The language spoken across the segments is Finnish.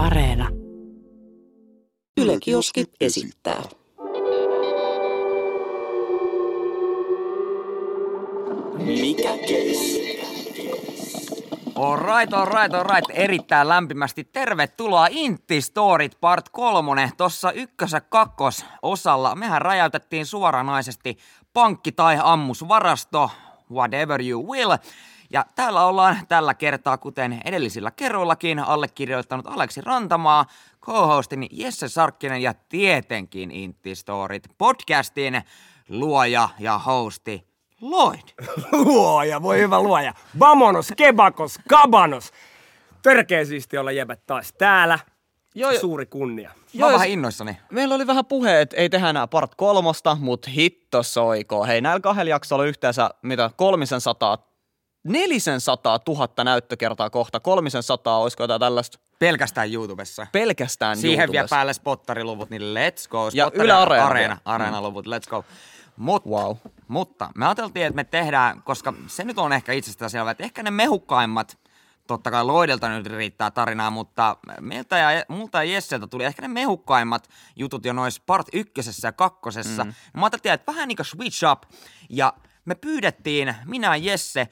Areena. Yle Kioski esittää. Mikä kestää? Alright, alright, alright. Erittäin lämpimästi tervetuloa Intti Storit Part 3. Tossa ykkös- kakkos osalla mehän räjäytettiin suoranaisesti pankki tai ammusvarasto, whatever you will. Ja täällä ollaan tällä kertaa, kuten edellisillä kerroillakin, allekirjoittanut Aleksi Rantamaa, co-hostini Jesse Sarkkinen ja tietenkin Intti Storit podcastin luoja ja hosti Lloyd. Luoja, voi hyvä luoja. Vamonos, kebakos, kabanos. Törkeä siisti olla jäbät taas täällä. Joo, jo- Suuri kunnia. Mä oon Joo, vähän innoissani. Meillä oli vähän puhe, että ei tehdä enää part kolmosta, mutta hitto soiko. Hei, näillä kahdella jaksolla yhteensä mitä 300, 400 000 näyttökertaa kohta. 300, olisiko jotain tällaista Pelkästään YouTubessa. pelkästään Siihen vielä YouTubessa. päälle spotteriluvut, niin let's go. Ja Yle Areena Areena, vielä. areenaluvut, let's go. Mutta, Wow. mutta me ajateltiin, että me tehdään, koska se nyt on ehkä itsestään selvä, että ehkä ne mehukkaimmat, totta kai Loidelta nyt riittää tarinaa, mutta meiltä ja, multa ja Jesseltä tuli ehkä ne mehukkaimmat jutut jo noissa part ykkösessä ja kakkosessa. Mm. Mä ajattelin, että vähän niin kuin switch up, ja me pyydettiin, minä ja Jesse,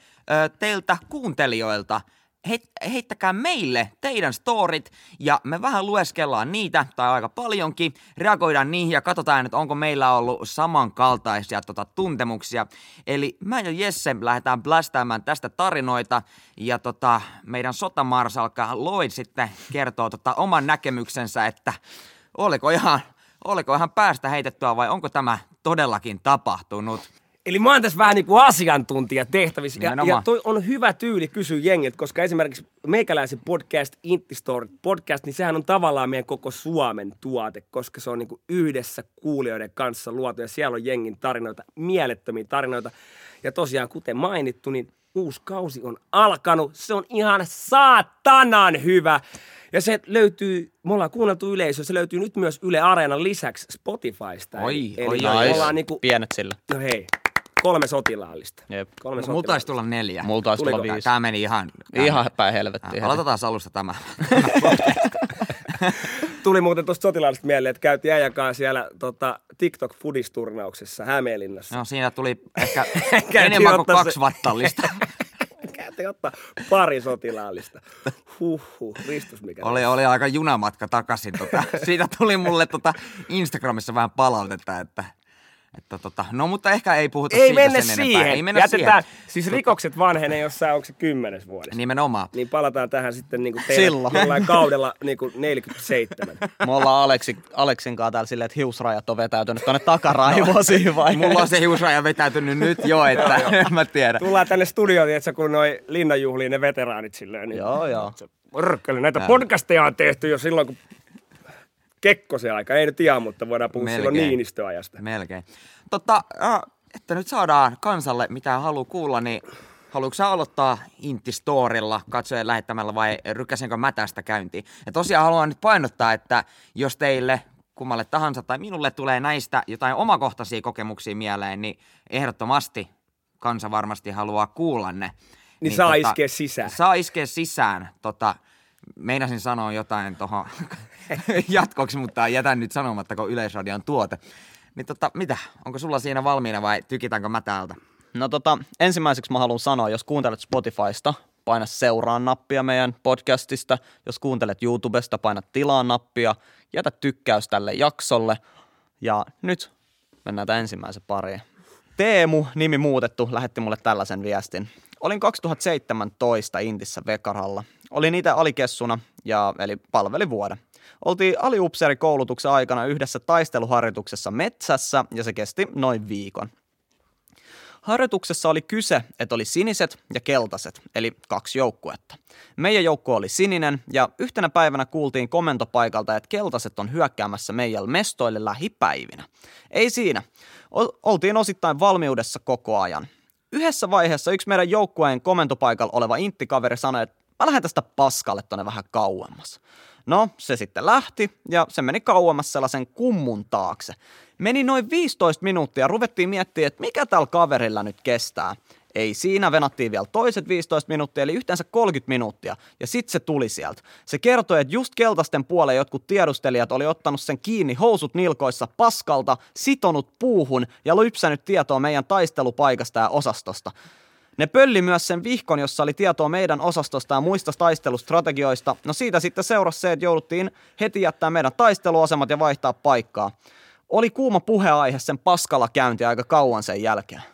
teiltä kuuntelijoilta, heit, heittäkää meille teidän storit ja me vähän lueskellaan niitä, tai aika paljonkin, reagoidaan niihin ja katsotaan, että onko meillä ollut samankaltaisia tota, tuntemuksia. Eli mä ja Jesse lähdetään blästäämään tästä tarinoita ja tota, meidän sotamarsalkka Lloyd sitten kertoo tota, oman näkemyksensä, että oliko ihan, oliko ihan päästä heitettyä vai onko tämä todellakin tapahtunut. Eli mä oon tässä vähän niin kuin asiantuntija tehtävissä. Ja, ja toi on hyvä tyyli kysyä jengiltä, koska esimerkiksi meikäläisen podcast, Intti Story podcast, niin sehän on tavallaan meidän koko Suomen tuote, koska se on niin kuin yhdessä kuulijoiden kanssa luotu ja siellä on jengin tarinoita, mielettömiä tarinoita. Ja tosiaan, kuten mainittu, niin uusi kausi on alkanut. Se on ihan saatanan hyvä. Ja se löytyy, me ollaan kuunneltu yleisö, se löytyy nyt myös Yle Areenan lisäksi Spotifysta. Oi, Eli, oi, eli oi. ollaan niinku, Pienet sillä. no hei, kolme sotilaallista. Jep. Kolme Mulla taisi tulla neljä. Mulla taisi tulla viisi. Tämä meni ihan... Ihan päin helvettiin. Aloitetaan alusta tämä. Tuli muuten tuosta sotilaallista mieleen, että käytiin äijän siellä tota, TikTok-fudisturnauksessa Hämeenlinnassa. No siinä tuli ehkä enemmän kuin ottaa kaksi vattallista. Käytiin ottaa pari sotilaallista. Huhhuh, Ristus mikä. Oli, oli aika junamatka takaisin. Tota. Siitä tuli mulle tota Instagramissa vähän palautetta, että, että tota, no mutta ehkä ei puhuta Ei siitä mennä sen siihen. enempää. Ei mennä Jätetään, siihen. siis rikokset vanhenee jossain, onko se kymmenes vuodessa. Nimenomaan. Niin palataan tähän sitten niin kuin teillä Silloin. jollain kaudella niin kuin 47. Me ollaan Aleksi, Aleksin kanssa täällä silleen, että hiusrajat on vetäytynyt tuonne takaraivoon siinä vaiheessa. Mulla on se hiusraja vetäytynyt nyt jo, että en mä tiedä. Tullaan tänne studioon, että kun noi linnanjuhliin ne veteraanit silleen. Niin Joo, joo. Porkkeli, näitä podcasteja on tehty jo silloin, kun Kekkosen aika. Ei nyt ihan, mutta voidaan puhua Melkein. silloin Niinistöajasta. Melkein. Totta, äh, että nyt saadaan kansalle mitä haluaa kuulla, niin haluatko sä aloittaa Intti-storilla katsojen lähettämällä vai rykkäsenkö mä tästä käyntiin? Ja tosiaan haluan nyt painottaa, että jos teille kummalle tahansa tai minulle tulee näistä jotain omakohtaisia kokemuksia mieleen, niin ehdottomasti kansa varmasti haluaa kuulla ne. Niin saa iskeä sisään. Saa iskeä sisään. Tota, meinasin sanoa jotain tuohon jatkoksi, mutta jätän nyt sanomatta, kun Yleisradion tuote. Niin tota, mitä? Onko sulla siinä valmiina vai tykitäänkö mä täältä? No tota, ensimmäiseksi mä haluan sanoa, jos kuuntelet Spotifysta, paina seuraa nappia meidän podcastista. Jos kuuntelet YouTubesta, paina tilaa nappia. Jätä tykkäys tälle jaksolle. Ja nyt mennään tämän ensimmäisen pariin. Teemu, nimi muutettu, lähetti mulle tällaisen viestin. Olin 2017 Intissä Vekaralla. Olin itse alikessuna, ja, eli palveli vuoden. Oltiin aliupseerikoulutuksen aikana yhdessä taisteluharjoituksessa metsässä, ja se kesti noin viikon. Harjoituksessa oli kyse, että oli siniset ja keltaiset, eli kaksi joukkuetta. Meidän joukkue oli sininen, ja yhtenä päivänä kuultiin komentopaikalta, että keltaiset on hyökkäämässä meidän mestoille lähipäivinä. Ei siinä. Oltiin osittain valmiudessa koko ajan. Yhdessä vaiheessa yksi meidän joukkueen komentopaikalla oleva inttikaveri sanoi, että mä lähden tästä paskalle tonne vähän kauemmas. No, se sitten lähti ja se meni kauemmas sellaisen kummun taakse. Meni noin 15 minuuttia ja ruvettiin miettimään, että mikä tällä kaverilla nyt kestää. Ei siinä, venattiin vielä toiset 15 minuuttia, eli yhteensä 30 minuuttia. Ja sitten se tuli sieltä. Se kertoi, että just keltaisten puoleen jotkut tiedustelijat oli ottanut sen kiinni housut nilkoissa paskalta, sitonut puuhun ja lypsänyt tietoa meidän taistelupaikasta ja osastosta. Ne pölli myös sen vihkon, jossa oli tietoa meidän osastosta ja muista taistelustrategioista. No siitä sitten seurasi se, että jouduttiin heti jättää meidän taisteluasemat ja vaihtaa paikkaa. Oli kuuma puheaihe sen paskalla käynti aika kauan sen jälkeen.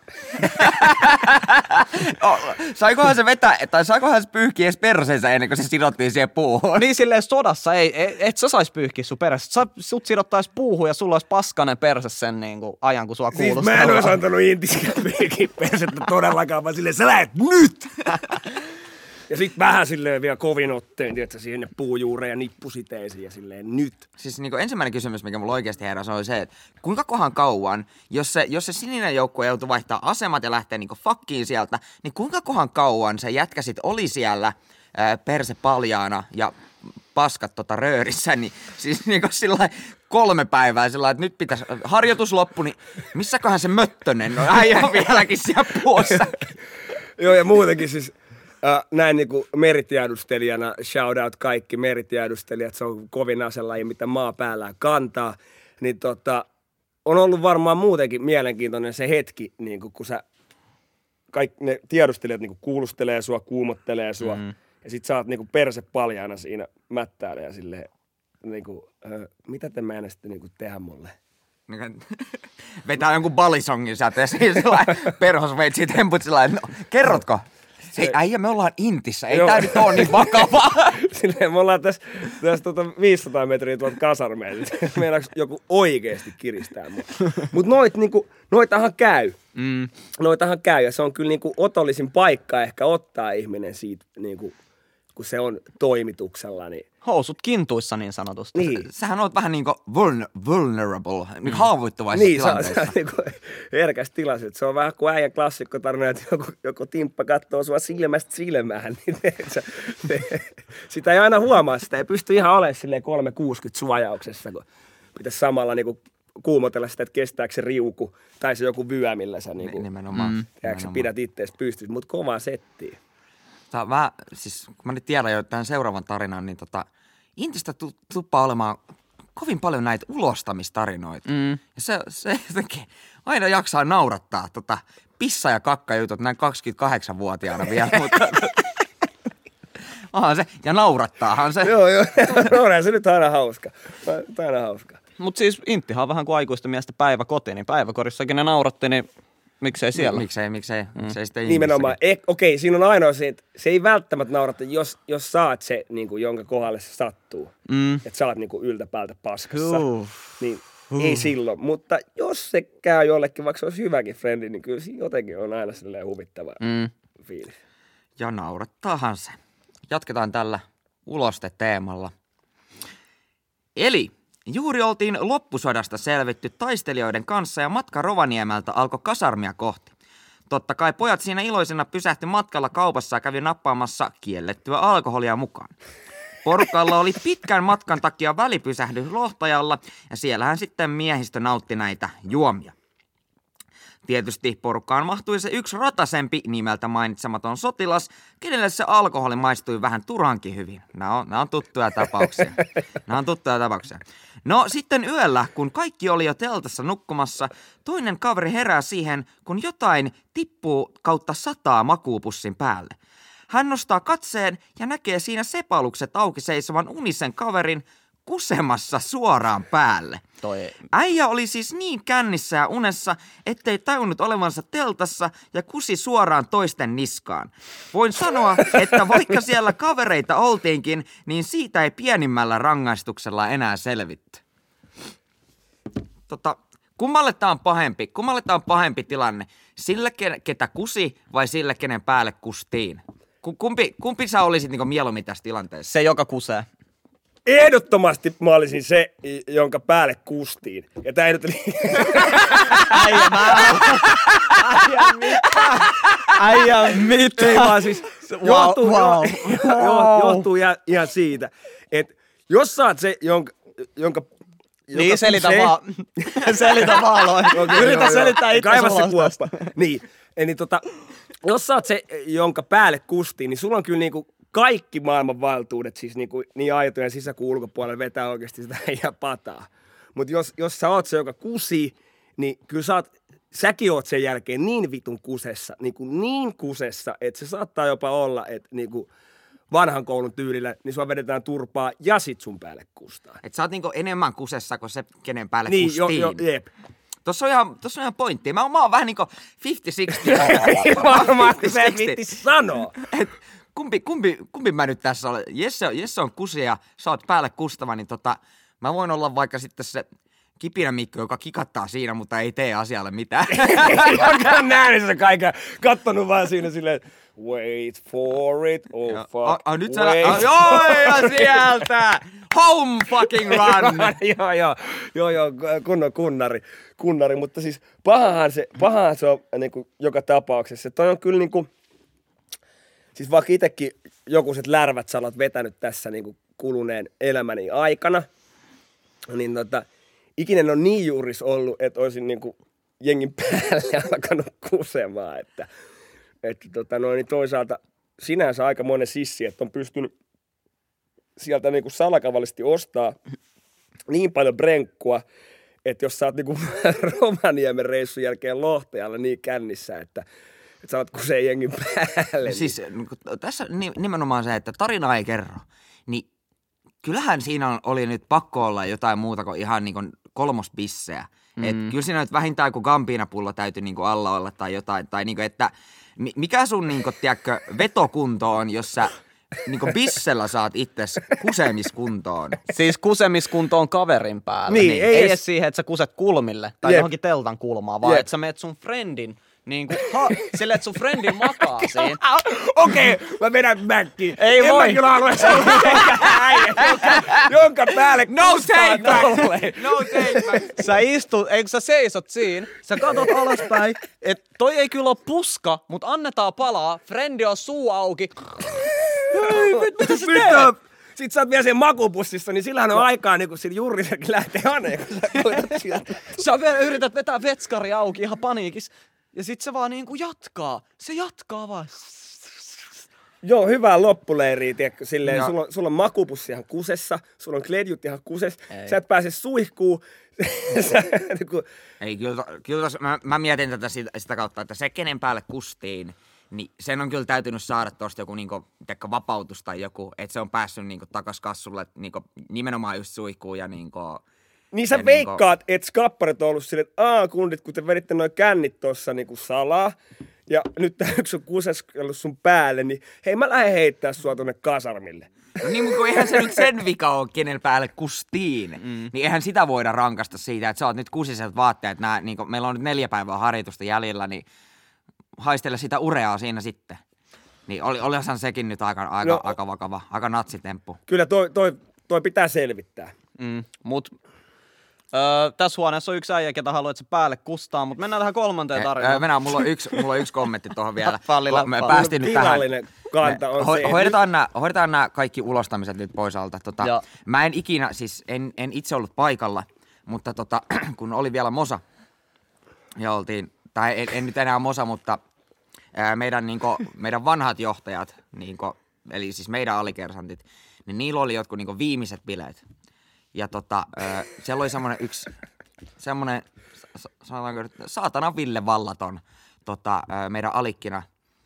Oh, saikohan se vetää, tai saikohan se pyyhkiä edes perseensä ennen kuin se sidottiin siihen puuhun? Niin silleen sodassa ei, ei et sä sais pyyhkiä sun perässä. Sä, sut sidottais puuhun ja sulla olisi paskanen perse sen niin kuin, ajan, kun sua Siis kuulostaa. mä en olisi antanut intiskään persettä todellakaan, vaan silleen, sä lähet nyt! ja sit vähän silleen vielä kovin otteen, tiedätkö, siihen puujuureen ja nippusiteisiin ja silleen nyt. Siis niin ensimmäinen kysymys, mikä mulla oikeasti heräsi, oli se, että kuinka kohan kauan, jos se, jos se sininen joukkue joutui vaihtaa asemat ja lähtee niin fakkiin sieltä, niin kuinka kohan kauan se jätkä sit oli siellä ää, perse paljaana ja paskat tota röörissä, niin siis niin sillä kolme päivää sillä että nyt pitäisi, harjoitus loppu, niin missäköhän se möttönen on, äijä vieläkin siellä puossa. Joo, ja muutenkin siis äh, näin niin kuin meritiedustelijana, shout out kaikki meritiedustelijat, se on kovin aselaji, mitä maa päällään kantaa, niin tota, on ollut varmaan muutenkin mielenkiintoinen se hetki, niin kuin, kun sä, kaikki ne tiedustelijat niin kuin kuulustelee sua, kuumottelee sua, mm. ja sit sä oot niin kuin perse paljaana siinä mättäällä ja silleen, niin kuin, äh, mitä te meinasitte niin kuin tehdä mulle? Niin Vetää jonkun balisongin esiin sillä perhosveitsi temput sillä no, kerrotko? Hei äijä, me ollaan Intissä, ei Joo. tää nyt oo niin vakavaa. Silleen, me ollaan tässä, tässä tota 500 metriä tuolta kasarmeilta. Meinaaks joku oikeesti kiristää mua. Mut noit niinku, noitahan käy. Mm. Noitahan käy ja se on kyllä niinku otollisin paikka ehkä ottaa ihminen siitä niinku, kun se on toimituksella, niin Housut kintuissa niin sanotusti. Niin. Sähän oot vähän niinku vuln- vulnerable, niin haavoittuvaisessa Niin, se tilanteessa. se on niinku herkäs tilassa. Se on vähän kuin äijän klassikko tarina, että joku, joku timppa katsoo sua silmästä silmään. Niin sä, te, sitä ei aina huomaa, sitä ei pysty ihan olemaan silleen 360 suojauksessa, kun pitäisi samalla niinku kuumotella sitä, että kestääkö se riuku tai se joku vyö, millä sä niinku, Nimenomaan. Mm. tiedätkö, sä pidät ittees pystyssä, mutta kovaa settiä. Tää on vähän, siis kun mä nyt tiedän jo tämän seuraavan tarinan, niin tota, Intistä tu- tuppaa olemaan kovin paljon näitä ulostamistarinoita. Mm. Ja se, se jotenkin aina jaksaa naurattaa tota pissa- ja kakkajutut näin 28-vuotiaana vielä, mutta onhan se, ja naurattaahan se. Joo, joo. no, se nyt aina hauska. Tää on aina hauska. Mutta siis Inttihan on vähän kuin aikuisten miestä päiväkoti, niin päiväkodissakin ne nauratti, niin miksei siellä? Miksei, miksei, mm. miksei sitten Nimenomaan. Eh, Okei, siinä on ainoa se, että se ei välttämättä naurata, jos, jos saat se, niin kuin, jonka kohdalle se sattuu. Mm. Että sä oot niin kuin yltäpäältä paskassa. Huh. Niin ei silloin. Mutta jos se käy jollekin, vaikka se olisi hyväkin frendi, niin kyllä siinä jotenkin on aina silleen huvittava Mm. fiilis. Ja naurattaahan se. Jatketaan tällä uloste-teemalla. Eli juuri oltiin loppusodasta selvitty taistelijoiden kanssa ja matka Rovaniemeltä alkoi kasarmia kohti. Totta kai pojat siinä iloisena pysähty matkalla kaupassa ja kävi nappaamassa kiellettyä alkoholia mukaan. Porukalla oli pitkän matkan takia välipysähdys Lohtajalla ja siellähän sitten miehistö nautti näitä juomia. Tietysti porukkaan mahtui se yksi ratasempi nimeltä mainitsematon sotilas, kenelle se alkoholi maistui vähän turhankin hyvin. Nämä on, nämä on tuttuja tapauksia. Nämä on tuttuja tapauksia. No sitten yöllä, kun kaikki oli jo teltassa nukkumassa, toinen kaveri herää siihen, kun jotain tippuu kautta sataa makuupussin päälle. Hän nostaa katseen ja näkee siinä sepalukset auki seisovan unisen kaverin kusemassa suoraan päälle. Toi, Äijä oli siis niin kännissä ja unessa, ettei tajunnut olevansa teltassa ja kusi suoraan toisten niskaan. Voin sanoa, että vaikka siellä kavereita oltiinkin, niin siitä ei pienimmällä rangaistuksella enää selvitty. Tota, kummalle tää on pahempi? Kummalle tää on pahempi tilanne? Sille, ke- ketä kusi vai sille, kenen päälle kustiin? Ku- Kumpi, kumpi sä olisit niinku mieluummin tässä tilanteessa? se, joka kusee. Ehdottomasti mä olisin se, jonka päälle kustiin. Ja tää ei nyt Äijä, mä... Äijä, mitä? Äijä, mitä? Ei vaan siis, Wow, johtuu, wow, jo, wow. johtuu ihan, ihan siitä, että jos sä oot se, jonka, jonka Niin, joka selitä kusee- vaan. selitä vaan, Loi. Okei, Yritä joo, joo. selittää itse Kaiva se kuoppa. Niin, eli tota, jos sä oot se, jonka päälle kustiin, niin sulla on kyllä niinku kaikki maailman valtuudet, siis niinku, niin aitojen sisä kuin ulkopuolella vetää oikeasti sitä ja pataa. Mutta jos, jos sä oot se, joka kusi, niin kyllä sä oot, säkin oot sen jälkeen niin vitun kusessa, niin, kuin niin kusessa, että se saattaa jopa olla, että niin kuin vanhan koulun tyylillä, niin sua vedetään turpaa ja sit sun päälle kustaa. Et sä oot niinku enemmän kusessa kuin se, kenen päälle Niin, jo, kustiin. jo, jep. Tossa on ihan, tossa on ihan pointti. Mä, mä oon vähän niinku 50-60. Varmaan, 50-60. vitti sanoa. Et kumpi, kumpi, kumpi mä nyt tässä olen? Jesse, on- Jesse on kusi ja sä oot päälle kustava, niin tota, mä voin olla vaikka sitten se kipinä Mikko, joka kikattaa siinä, mutta ei tee asialle mitään. Joka on nähnyt sen kaiken, kattonut vaan siinä silleen, wait for it, oh Ja- fuck, a, a, nyt sä, wait. a, joo, ja sieltä! Home fucking run! joo, joo, joo, joo, kunnon kunnari, kunnari, mutta siis pahahan se, pahahan se on niin kuin, joka tapauksessa. Toi on kyllä niin kuin, siis vaikka itsekin jokuset lärvät sä oot vetänyt tässä niin kuin kuluneen elämäni aikana, niin tota, ikinen on niin juuris ollut, että olisin niin kuin jengin päälle alkanut kusemaan, että, että tota noin, niin toisaalta sinänsä aika monen sissi, että on pystynyt sieltä niin kuin salakavallisesti ostaa niin paljon brenkkua, että jos sä oot niinku Rovaniemen reissun jälkeen Lohtajalla niin kännissä, että, että sä oot kuseen jengin päälle. niin- Siis niinku, tässä ni- nimenomaan se, että tarina ei kerro. Niin kyllähän siinä oli nyt pakko olla jotain muuta kuin ihan niinku kolmosbissejä. Mm. Et kyllä siinä nyt vähintään kuin gambiinapullo täytyy niinku alla olla tai jotain. Tai niinku, että mi- mikä sun niinku, tiedätkö, vetokunto on, jos sä niinku bissellä saat itses kusemiskuntoon. Siis kusemiskunto on kaverin päällä. Niin, ei, ei ei edes- edes siihen, että sä kuset kulmille tai Jep. johonkin teltan kulmaan, vaan Jep. että sä meet sun friendin niin kuin, ha, sille, että sun friendin makaa siinä. Okei, okay, mä vedän mäkkiin. Ei en voi. Mä kyllä halua sellainen äijä, jonka, jonka päälle No take back! No take back! Sä istut, eikö sä seisot siinä, sä katot alaspäin, että toi ei kyllä ole puska, mutta annetaan palaa, frendi on suu auki. Hei, mit- mitä sä teet? Sit sä oot vielä sen makupussissa, niin sillähän on aikaa, niin kun sillä juurisekin lähtee aneen, kun sä koetat sieltä. Sä vielä yrität vetää vetskari auki ihan paniikis. Ja sit se vaan niinku jatkaa. Se jatkaa vaan. Joo, hyvää loppuleiriä, tiedätkö, silleen, Joo. sulla, on, sulla on makupussi ihan kusessa, sulla on kledjut ihan kusessa, Ei. sä et pääse suihkuun, sä, niin kuin, Ei, kyllä, kyllä tos, mä, mä, mietin tätä sitä, sitä kautta, että se kenen päälle kustiin, niin sen on kyllä täytynyt saada tuosta joku niinku, tiedätkö, vapautus tai joku, että se on päässyt niinku, takas kassulle niinku, nimenomaan just suihkuun ja niinku, Niin sä Ja veikkaat, että skapparit on ollut silleen, että aa kundit, kun te veditte noin kännit tossa niinku salaa, ja nyt tää yksi on kuseskellut sun päälle, niin hei mä lähden heittää sua tonne kasarmille. No niin, mutta kun eihän se nyt sen vika ole, kenen päälle kustiin. Mm. Niin eihän sitä voida rankasta siitä, että sä oot nyt kusiset vaatteet. Nää, niin meillä on nyt neljä päivää harjoitusta jäljellä, niin haistele sitä ureaa siinä sitten. Niin oli, olihan sekin nyt aika, aika, No. no. aika vakava, aika natsitemppu. Kyllä toi, toi, toi pitää selvittää. Mm, mut öö, tässä huoneessa on yksi äijä, ketä haluaa, että se päälle kustaa, mutta mennään tähän kolmanteen Öö, tarinaan. mennään, mulla on yksi, mulla on yksi kommentti tuohon vielä. Pallilla, Kun me pallilla. päästiin nyt tähän. Kanta on se, että hoidetaan, nämä, hoidetaan nämä kaikki ulostamiset nyt pois alta. Tota, Joo. mä en ikinä, siis en, en itse ollut paikalla, mutta tota, kun oli vielä Mosa, ja oltiin, tai en, en nyt enää Mosa, mutta ää, meidän, niinku, meidän vanhat johtajat, niinku, eli siis meidän alikersantit, niin niillä oli jotkut niinku, viimeiset bileet. Ja tota, ää, siellä oli semmoinen yksi, semmoinen, sa- sanotaanko, saatana Ville Vallaton tota, meidän alikkina.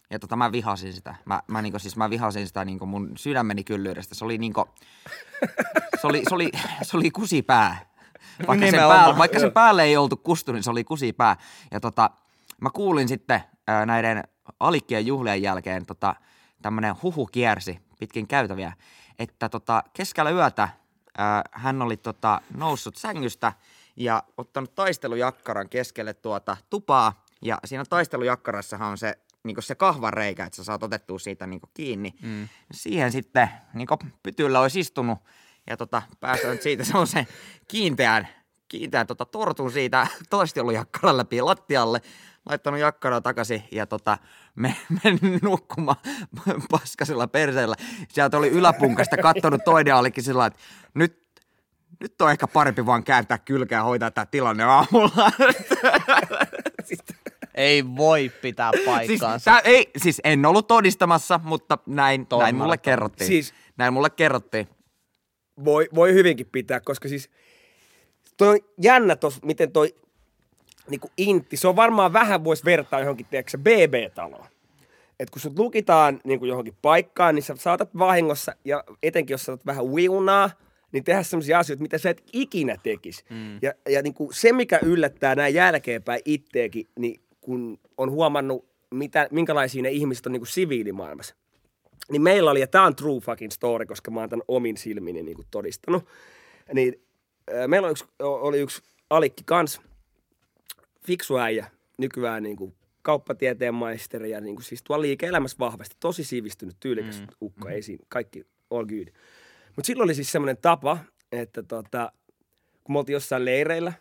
Ja tota, mä vihasin sitä. Mä, mä, niinku, siis mä vihasin sitä niinku mun sydämeni kyllyydestä. Se oli niinku, se oli, se oli, se oli kusipää. Vaikka sen, päälle, vaikka sen päälle ei oltu kustu, niin se oli kusipää. Ja tota, mä kuulin sitten näiden alikkien juhlien jälkeen tota, tämmönen huhu kiersi pitkin käytäviä, että tota, keskellä yötä hän oli tota, noussut sängystä ja ottanut taistelujakkaran keskelle tuota tupaa. Ja siinä taistelujakkarassahan on se, niinku se kahvan reikä, että sä saat otettua siitä niinku kiinni. Mm. Siihen sitten niinku pytyllä olisi istunut ja tota, päästänyt siitä semmoisen kiinteän, kiinteän tota, tortun siitä taistelujakkaran läpi lattialle, laittanut jakkaraa takaisin ja tota, me, me nukkumaan paskasella perseellä. Sieltä oli yläpunkasta kattonut toinen olikin sillä että nyt, nyt on ehkä parempi vaan kääntää kylkeä ja hoitaa tämä tilanne aamulla. Ei voi pitää Siis, paikkaansa. tää, ei, siis en ollut todistamassa, mutta näin, näin mulle kerrottiin. Siis- näin mulle kerrottiin. voi, voi hyvinkin pitää, koska siis toi on jännä tos, miten toi niinku intti, se on varmaan vähän voisi vertaa johonkin, tiedätkö, BB-taloon. Et kun sut lukitaan niin kuin johonkin paikkaan, niin sä saatat vahingossa, ja etenkin jos sä vähän wiunaa, niin tehdä sellaisia asioita, mitä sä et ikinä tekisi. Mm. Ja, ja niin kuin se, mikä yllättää näin jälkeenpäin itteekin, niin kun on huomannut, mitä, minkälaisia ne ihmiset on niin kuin siviilimaailmassa. Niin meillä oli, ja tämä on true fucking story, koska mä oon tämän omin silmini niin kuin todistanut. Niin äh, meillä oli yksi, oli yksi Alikki kans, fiksu äijä, nykyään niin kuin kauppatieteen maisteri ja niin kuin siis tuolla liike-elämässä vahvasti, tosi sivistynyt, tyylikäs mm. ukko, ei siinä, kaikki all good. Mutta silloin oli siis semmoinen tapa, että tota, kun me oltiin jossain leireillä,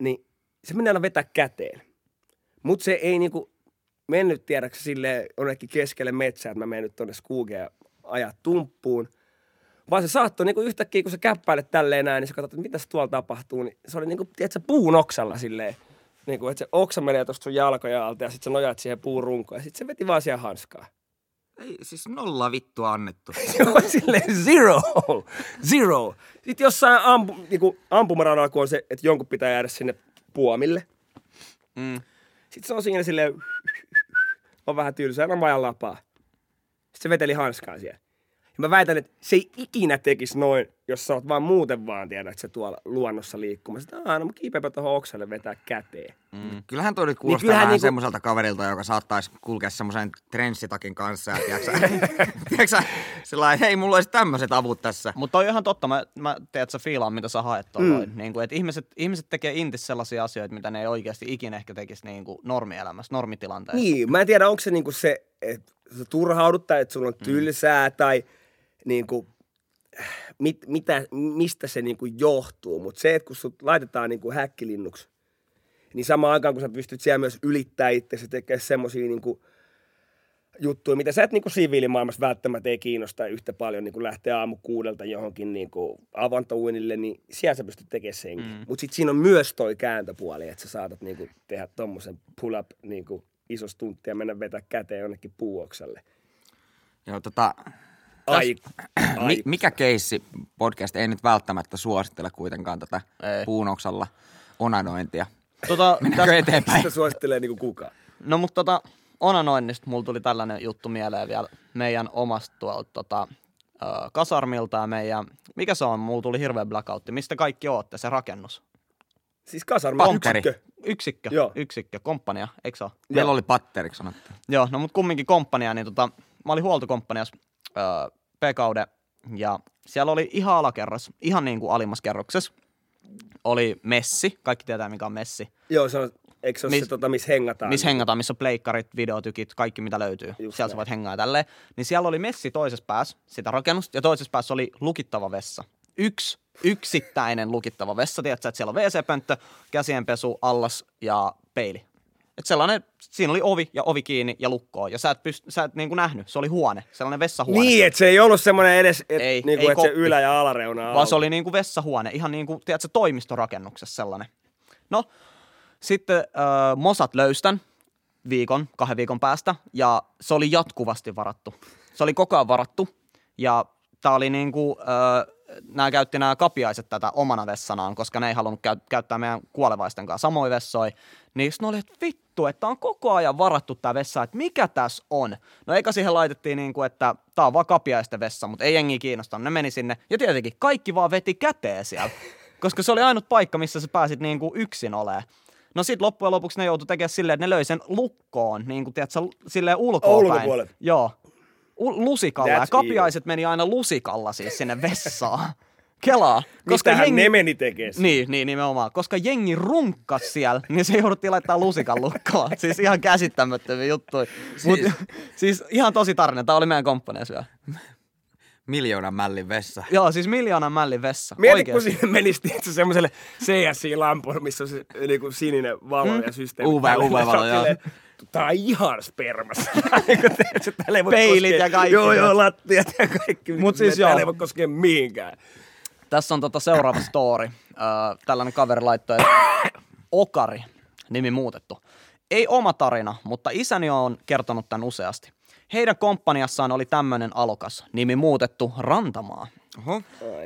niin se meni aina vetää käteen. Mutta se ei niinku mennyt tiedäksä silleen jonnekin keskelle metsää, että mä menen nyt tonne skuugeen ja ajaa tumppuun. Vaan se saattoi niinku yhtäkkiä, kun sä käppäilet tälleen näin, niin sä katsot, että mitä tuolla tapahtuu, niin se oli niinku, tiedätkö, puun oksalla silleen. Niinku, että se oksa menee tuosta sun jalkoja alta ja sitten sä nojaat siihen puun runkoon ja sitten se veti vaan siihen hanskaa. Ei, siis nolla vittua annettu. On silleen zero, zero. Sitten jossain ampu, niinku ampumaradalla, kun on se, että jonkun pitää jäädä sinne puomille. Mm. Sitten se on siinä silleen, on vähän tylsää, on vajan lapaa. Sitten se veteli hanskaa siellä. Ja mä väitän, että se ei ikinä tekisi noin, jos sä oot vaan muuten vaan tiedä, että se tuolla luonnossa liikkumassa. Sitten aina mä kiipeäpä tuohon oksalle vetää käteen. Mm. Kyllähän toi nyt kuulostaa kyllähän vähän niinku- semmoiselta kaverilta, joka saattaisi kulkea semmoisen trenssitakin kanssa. Ja tiiäksä, tiiäksä, sillä lailla, hei, mulla olisi tämmöiset avut tässä. Mutta on ihan totta, mä, mä tiedän, että sä fiilaan, mitä sä haet tuolloin. Mm. Niin kuin, että ihmiset, ihmiset tekee intis sellaisia asioita, mitä ne ei oikeasti ikinä ehkä tekisi niin kuin normielämässä, normitilanteessa. Niin, mä en tiedä, onko se niinku se, että sä turhaudut tai että sulla on tylsää tai niinku, mit, mitä, mistä se niinku johtuu. Mutta se, että kun sut laitetaan niinku häkkilinnuksi, niin samaan aikaan kun sä pystyt siellä myös ylittää itse ja tekee semmosia niinku juttuja, mitä sä et niinku siviilimaailmassa välttämättä ei kiinnosta yhtä paljon niinku lähteä aamu kuudelta johonkin niinku avantouinille, niin siellä sä pystyt tekemään senkin. Mm. Mutta sitten siinä on myös toi kääntöpuoli, että sä saatat niinku tehdä tommosen pull-up niinku iso stuntti ja mennä vetää käteen jonnekin puuoksalle. Joo, tota, Ai, ai. mi, mikä keissi podcast ei nyt välttämättä suosittele kuitenkaan tätä Ei. puunoksalla onanointia. Tota, Mennäänkö täs- eteenpäin? Sitä suosittelee niinku kukaan. No mutta tota, onanoinnista mulla tuli tällainen juttu mieleen vielä meidän omasta tuolta tota, ö, kasarmilta ja meidän, mikä se on, mulla tuli hirveä blackoutti, mistä kaikki ootte, se rakennus. Siis kasarma Pankeri. yksikkö. Yksikkö, Joo. yksikkö, komppania, eikö se ole? Meillä oli patteriksi sanottu. Joo, no mutta kumminkin komppania, niin tota, mä olin huoltokomppanias öö, P-kauden ja siellä oli ihan alakerras, ihan niin kuin alimmassa kerroksessa, oli messi, kaikki tietää mikä on messi, Joo, se on, eikö se ole Mis- se, tota, missä hengataan? missä hengataan, missä on pleikkarit, videotykit, kaikki mitä löytyy. Just siellä sä näin. voit hengaa tälleen. Niin siellä oli messi toisessa päässä, sitä rakennusta, ja toisessa päässä oli lukittava vessa. Yksi yksittäinen lukittava vessa, tiedätkö, että siellä on WC-pönttö, käsienpesu, allas ja peili. Et sellainen, siinä oli ovi ja ovi kiinni ja lukkoon, ja sä et, pyst, sä et niinku nähnyt, se oli huone, sellainen vessahuone. Niin, että se ei ollut semmoinen edes, et, Ei, niinku, ei että se ylä- ja alareuna Vaan se oli niinku vessahuone, ihan niinku, tiedätkö, toimistorakennuksessa sellainen. No, sitten äh, Mosat löystän viikon, kahden viikon päästä, ja se oli jatkuvasti varattu. Se oli koko ajan varattu, ja tää oli niinku, äh, nämä käytti nämä kapiaiset tätä omana vessanaan, koska ne ei halunnut käy- käyttää meidän kuolevaisten kanssa samoin vessoja. Niin ne oli, että vittu, että on koko ajan varattu tämä vessa, että mikä tässä on? No eikä siihen laitettiin niinku, että tää on vaan kapiaisten vessa, mutta ei jengi kiinnostanut. Ne meni sinne, ja tietenkin kaikki vaan veti käteen siellä, koska se oli ainut paikka, missä sä pääsit niinku yksin olemaan. No sit loppujen lopuksi ne joutui tekemään silleen, että ne löi sen lukkoon, niin kuin tiedätkö, silleen ulkoa päin. Joo. Lusikalla. That's ja kapiaiset meni aina lusikalla siis sinne vessaan. Kelaa. Koska jengi... ne meni tekemään. Niin, niin nimenomaan. Koska jengi runkkas siellä, niin se jouduttiin laittaa lusikan lukkoon. siis ihan käsittämättömiä juttuja. Mut, siis ihan tosi tarina. Tämä oli meidän komppaneessa vielä. Miljoonan mällin vessa. Joo, siis miljoonan mällin vessa. Mieti, kun Oikeesti. siinä menisi semmoiselle CSI-lampuun, missä on se niinku sininen valo ja systeemi. UV UV-valo, joo. On ihan spermassa. Peilit koskea- ja kaikki. Joo, joo, lattiat ja kaikki. Mut siis joo. ei voi koskea mihinkään. Tässä on tota seuraava story. Tällainen kaveri laittoi, että Okari, nimi muutettu. Ei oma tarina, mutta isäni on kertonut tämän useasti. Heidän komppaniassaan oli tämmöinen alokas, nimi muutettu Rantamaa. Oho.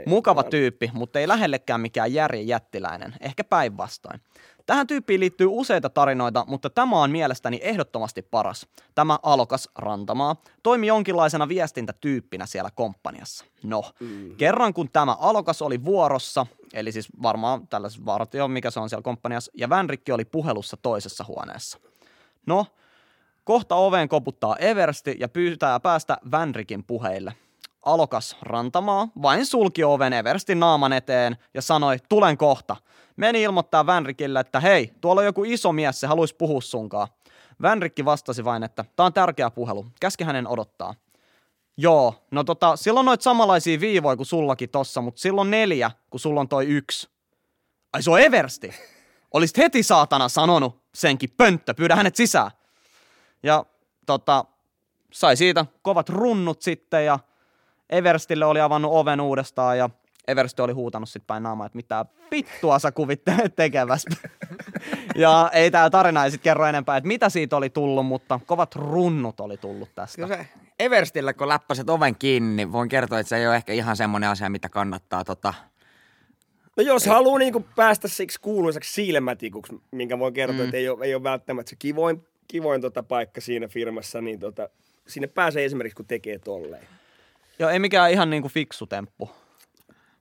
Mukava tyyppi, mutta ei lähellekään mikään järjen jättiläinen, ehkä päinvastoin. Tähän tyyppiin liittyy useita tarinoita, mutta tämä on mielestäni ehdottomasti paras. Tämä alokas Rantamaa toimi jonkinlaisena viestintätyyppinä siellä komppaniassa. No, mm. kerran kun tämä alokas oli vuorossa, eli siis varmaan tällaisessa vartio, mikä se on siellä komppaniassa, ja Vänrikki oli puhelussa toisessa huoneessa. No, kohta oveen koputtaa Eversti ja pyytää päästä Vänrikin puheille. Alokas Rantamaa vain sulki oven Everstin naaman eteen ja sanoi, tulen kohta. Meni ilmoittaa Vänrikille, että hei, tuolla on joku iso mies, se haluaisi puhua sunkaan. Vänrikki vastasi vain, että tämä on tärkeä puhelu, käski hänen odottaa. Joo, no tota, silloin noit samanlaisia viivoja kuin sullakin tossa, mutta silloin neljä, kun sulla on toi yksi. Ai se on Eversti. Olisit heti saatana sanonut senkin pönttö, pyydä hänet sisään. Ja tota, sai siitä kovat runnut sitten ja Everstille oli avannut oven uudestaan ja Eversti oli huutanut sitten päin naamaa, että mitä vittua sä kuvittelet tekevästä. ja ei tää tarina ei sitten kerro enempää, että mitä siitä oli tullut, mutta kovat runnut oli tullut tästä. Kyllä se Everstille, kun läppäset oven kiinni, niin voin kertoa, että se ei ole ehkä ihan semmoinen asia, mitä kannattaa tota... No jos haluaa niinku päästä siksi kuuluisaksi silmätikuksi, minkä voin kertoa, Mm. että ei ole, ei ole välttämättä se kivoin, kivoin tota paikka siinä firmassa, niin tota, sinne pääsee esimerkiksi, kun tekee tolleen. Joo, ei mikään ihan niinku fiksu temppu.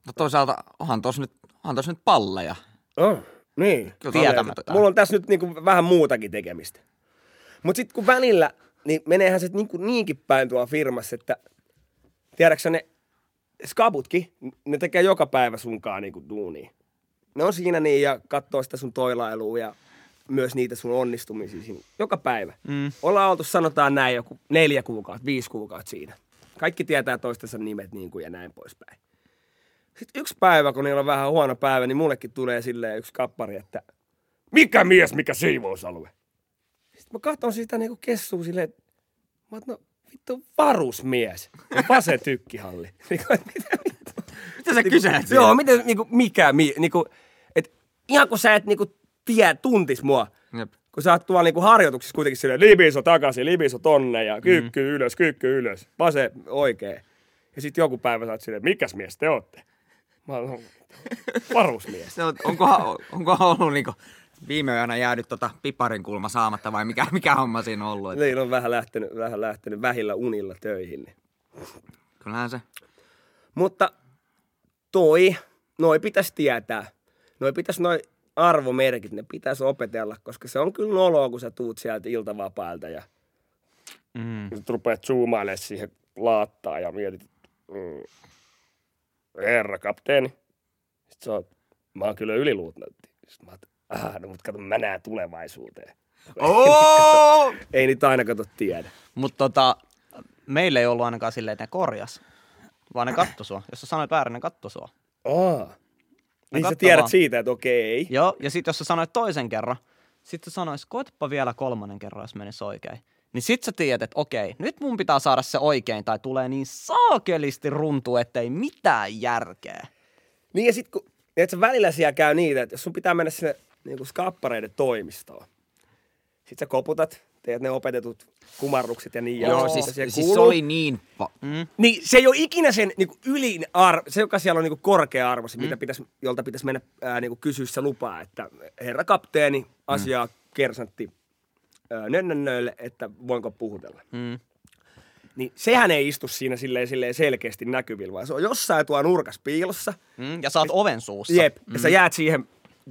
No toisaalta onhan tos nyt, onhan tos nyt palleja. Oh, niin. Tietämättä. Mulla on tässä nyt niinku vähän muutakin tekemistä. Mutta sitten kun välillä, niin meneehän se niinku niinkin päin tuolla firmassa, että tiedätkö ne skabutkin, ne tekee joka päivä sunkaan niinku duunia. Ne on siinä niin ja katsoo sitä sun toilailua ja myös niitä sun onnistumisia siinä. Joka päivä. Mm. Ollaan oltu, sanotaan näin, joku neljä kuukautta, viisi kuukautta siinä. Kaikki tietää toistensa nimet niin kuin ja näin poispäin. Sitten yksi päivä, kun niillä on vähän huono päivä, niin mullekin tulee silleen yksi kappari, että mikä mies, mikä siivousalue? Sitten mä katson sitä niinku kessua silleen, että mä no vittu varusmies. Vasen tykkihalli. Niinku, mitä? Mitä sä kyselet Joo, miten, niinku, mikä, mi, niinku, et, ihan kun sä et niinku, tie, tuntis mua, Jep. Kun sä oot tuolla niinku harjoituksissa kuitenkin silleen, libiso takaisin, libiso tonne ja kyykky mm. ylös, kyykky ylös, vasen oikein. Ja sitten joku päivä sä oot silleen, mikäs mies te ootte? Mä oon varusmies. Se on, onkohan, onkohan ollut niinku viime yönä jäänyt tota piparin kulma saamatta vai mikä, mikä homma siinä on ollut? Niin on vähän lähtenyt, vähän lähtenyt vähillä unilla töihin. Niin. Kyllähän se. Mutta toi, noi pitäisi tietää. Noi pitäisi noi arvomerkit, ne pitäisi opetella, koska se on kyllä noloa, kun sä tuut sieltä iltavapailta ja Mm. sit rupeat zoomailemaan siihen laattaa ja mietit, mm, herra kapteeni. Sitten sä oot, mä oon kyllä yliluutnantti. Sitten mä oot, ah, no mut kato, mä näen tulevaisuuteen. Oh! Ei niitä aina kato tiedä. Mutta tota, meillä ei ollut ainakaan silleen, että ne korjas, vaan ne katto sua. Jos sä sanoit väärin, ne katto sua. Aa. Niin sä tiedät vaan. siitä, että okei. Joo, ja sitten jos sä sanoit toisen kerran, sitten sä sanois, koetapa vielä kolmannen kerran, jos menisi oikein. Niin sit sä tiedät, että okei, nyt mun pitää saada se oikein, tai tulee niin saakelisti runtu, ettei mitään järkeä. Niin ja sit kun, et sä välillä siellä käy niitä, että jos sun pitää mennä sinne niin kuin skappareiden toimistoon. Sit sä koputat, teet ne opetetut kumarrukset ja niin. ja Joo, sitten siis, siellä siis se oli niin... Va- Mm. Niin se ei ole ikinä sen niin kuin ylin arvo, se joka siellä on niin kuin korkea arvo, se, mitä pitäisi, jolta pitäisi mennä ää, niin kuin kysyä se lupaa, että herra kapteeni, asiaa kersantti ää, nönnönnöille, että voinko puhutella. Mm. Niin sehän ei istu siinä silleen, silleen selkeästi näkyvillä, vaan se on jossain tuo nurkas piilossa. Mm. Ja sä oot oven suussa. Jep, ja sä jäät siihen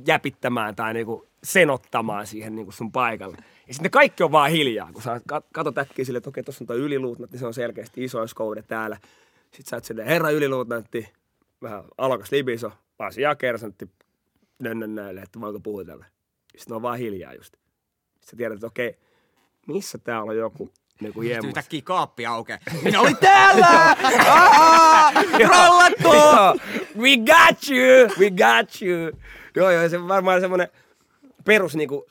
jäpittämään tai niinku senottamaan siihen niinku sun paikalle. Ja sitten ne kaikki on vaan hiljaa, kun sä kat- katot äkkiä silleen, että okei, tuossa on toi yliluutnantti, se on selkeästi isoiskoude täällä. Sitten sä oot silleen, herra yliluutnantti, vähän alokas libiso, asiaa kersantti, nönnönnöille, että voinko puhutella. Sitten ne on vaan hiljaa just. Sitten sä tiedät, että okei, missä täällä on joku niinku Sitten jemmas. yhtäkkiä kaappi aukeaa. Minä olin täällä! Trollattu! We got you! We got you! Joo, joo, se on varmaan semmoinen perus niinku,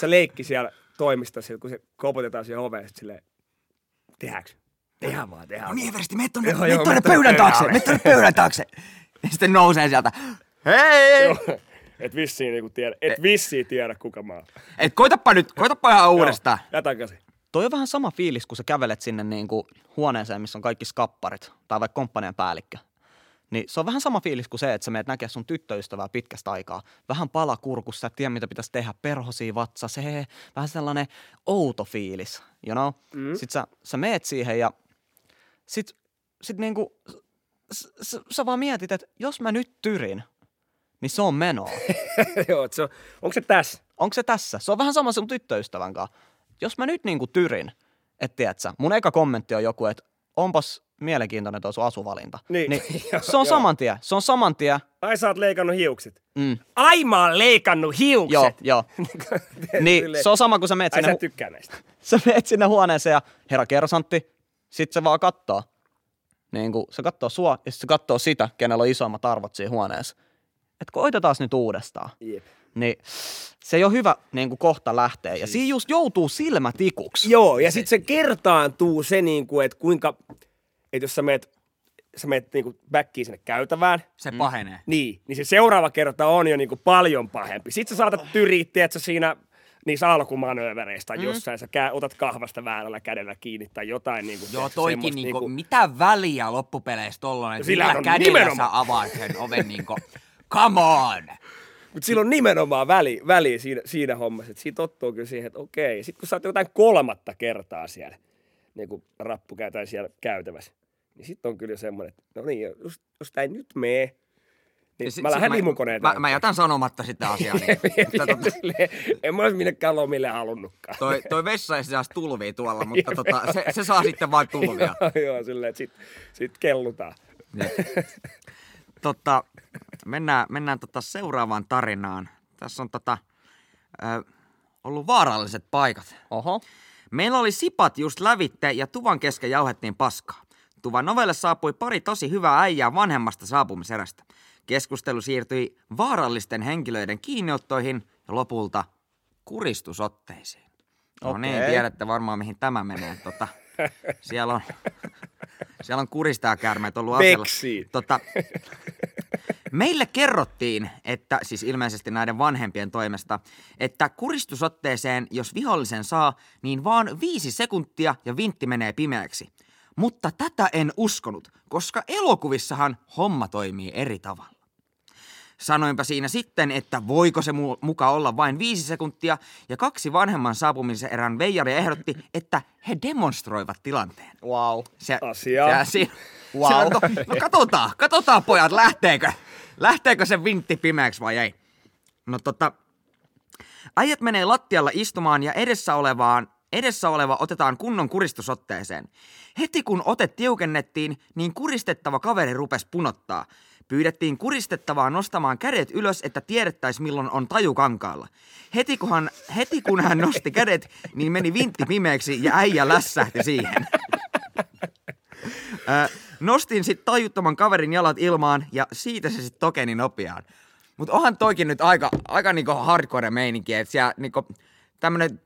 sä leikki siellä toimistossa, kun se koputetaan siihen oveen, silleen, tehdäänkö? Tehdään vaan, tehdään No niin, vaan. Eversti, mene tonne, Joo, joo, tonne pöydän taakse, mene tonne pöydän taakse. Ja sitten nousee sieltä. Hei! Joo. Et vissiin, niinku tiedä, et vissiin tiedä, kuka mä oon. Et koitapa nyt, koitapa ihan uudestaan. Ja takaisin. Toi on vähän sama fiilis, kun sä kävelet sinne niin kuin huoneeseen, missä on kaikki skapparit, tai vaikka komppanian päällikkö. Niin se on vähän sama fiilis kuin se, että sä meet näkee sun tyttöystävää pitkästä aikaa. Vähän pala kurkussa, sä et tiedä mitä pitäisi tehdä, perhosia vatsa, se vähän sellainen outo fiilis, you know? Mm. Sitten sä, sä meet siihen ja sit, sit niinku, s- s- sä vaan mietit, että jos mä nyt tyrin, niin se on menoa. Joo, se on, onko se tässä? Onko se tässä? Se on vähän sama sun tyttöystävän kanssa. Jos mä nyt niinku tyrin, et tiedät sä, mun eka kommentti on joku, että onpas mielenkiintoinen tuo sun asuvalinta. Niin. niin se on saman tien. Se on saman tien. Ai sä oot leikannut hiukset. Mm. Ai mä oon leikannut hiukset! Joo, joo. niin Silleen, se on sama kuin sä meet Ai sinne, sä et tykkää näistä. sä meet sinne huoneeseen ja herra kersantti, sit se vaan kattoo. Niin kuin se kattoo sua ja sit se kattoo sitä, kenellä on isommat arvot siinä huoneessa. Et koitetaan nyt uudestaan. Jep. Niin se ei ole hyvä niin kuin kohta lähteä. Ja siinä just joutuu silmätikuksi. Joo, ja sitten se kertaantuu se, niinku, että kuinka, että jos sä meet, sä meet niinku backiin sinne käytävään, Se pahenee. niin, niin se seuraava kerta on jo niinku paljon pahempi. Sitten sä saatat tyriittiä, että sä siinä niissä alkumanöövereistä mm. jossain, sä kä- otat kahvasta väärällä kädellä kiinni tai jotain. Niinku, Joo, tiedätkö, toikin semmoista niinku, mitä väliä loppupeleissä tollanen, että Sillä millä kädellä nimenomaan. sä avaat sen oven niinku, come on! Mutta sillä on nimenomaan väli, väli siinä, siinä hommassa, että siitä tottuu kyllä siihen, että okei. Sitten kun sä oot jotain kolmatta kertaa siellä, niin kuin rappu käytetään siellä käytävässä, niin sitten on kyllä semmoinen, että no niin, jos, jos tää ei nyt mee, niin sit- mä lähden limukoneen. Mä, mä jätän sanomatta sitä asiaa. Niin. Mutta tota, en mä olisi minnekään lomille halunnutkaan. toi, toi vessa ei saa tulvia tuolla, mutta tota, se, se, saa sitten vain tulvia. joo, joo, silleen, että sit, sit kellutaan. Tota, mennään mennään tota seuraavaan tarinaan. Tässä on tota, ö, ollut vaaralliset paikat. Oho. Meillä oli sipat just lävitte ja tuvan kesken jauhettiin paskaa. Tuvan ovelle saapui pari tosi hyvää äijää vanhemmasta saapumiserästä. Keskustelu siirtyi vaarallisten henkilöiden kiinniottoihin ja lopulta kuristusotteisiin. No niin, Okei. tiedätte varmaan mihin tämä menee. Tota, siellä on, siellä on kuristajakäärmeet ollut. Veksiin. Tota, Meille kerrottiin, että siis ilmeisesti näiden vanhempien toimesta, että kuristusotteeseen, jos vihollisen saa, niin vaan viisi sekuntia ja vintti menee pimeäksi. Mutta tätä en uskonut, koska elokuvissahan homma toimii eri tavalla. Sanoinpa siinä sitten, että voiko se mu- muka olla vain viisi sekuntia, ja kaksi vanhemman saapumisen erän veijaria ehdotti, että he demonstroivat tilanteen. Wow. Se, Asiaa. Se, si, Wow. wow. no, no katsotaan, katsotaan pojat, lähteekö, lähteekö se vintti pimeäksi vai ei. No tota, äijät menee lattialla istumaan ja edessä olevaan Edessä oleva otetaan kunnon kuristusotteeseen. Heti kun ote tiukennettiin, niin kuristettava kaveri rupes punottaa. Pyydettiin kuristettavaa nostamaan kädet ylös, että tiedettäis milloin on taju kankaalla. Heti kun, hän, heti kun hän nosti kädet, niin meni vintti pimeäksi ja äijä lässähti siihen. Ö, nostin sitten tajuttoman kaverin jalat ilmaan ja siitä se sitten tokeni nopeaan. Mutta onhan toikin nyt aika, aika niinku hardcore meininki, että siellä niinku tämmönen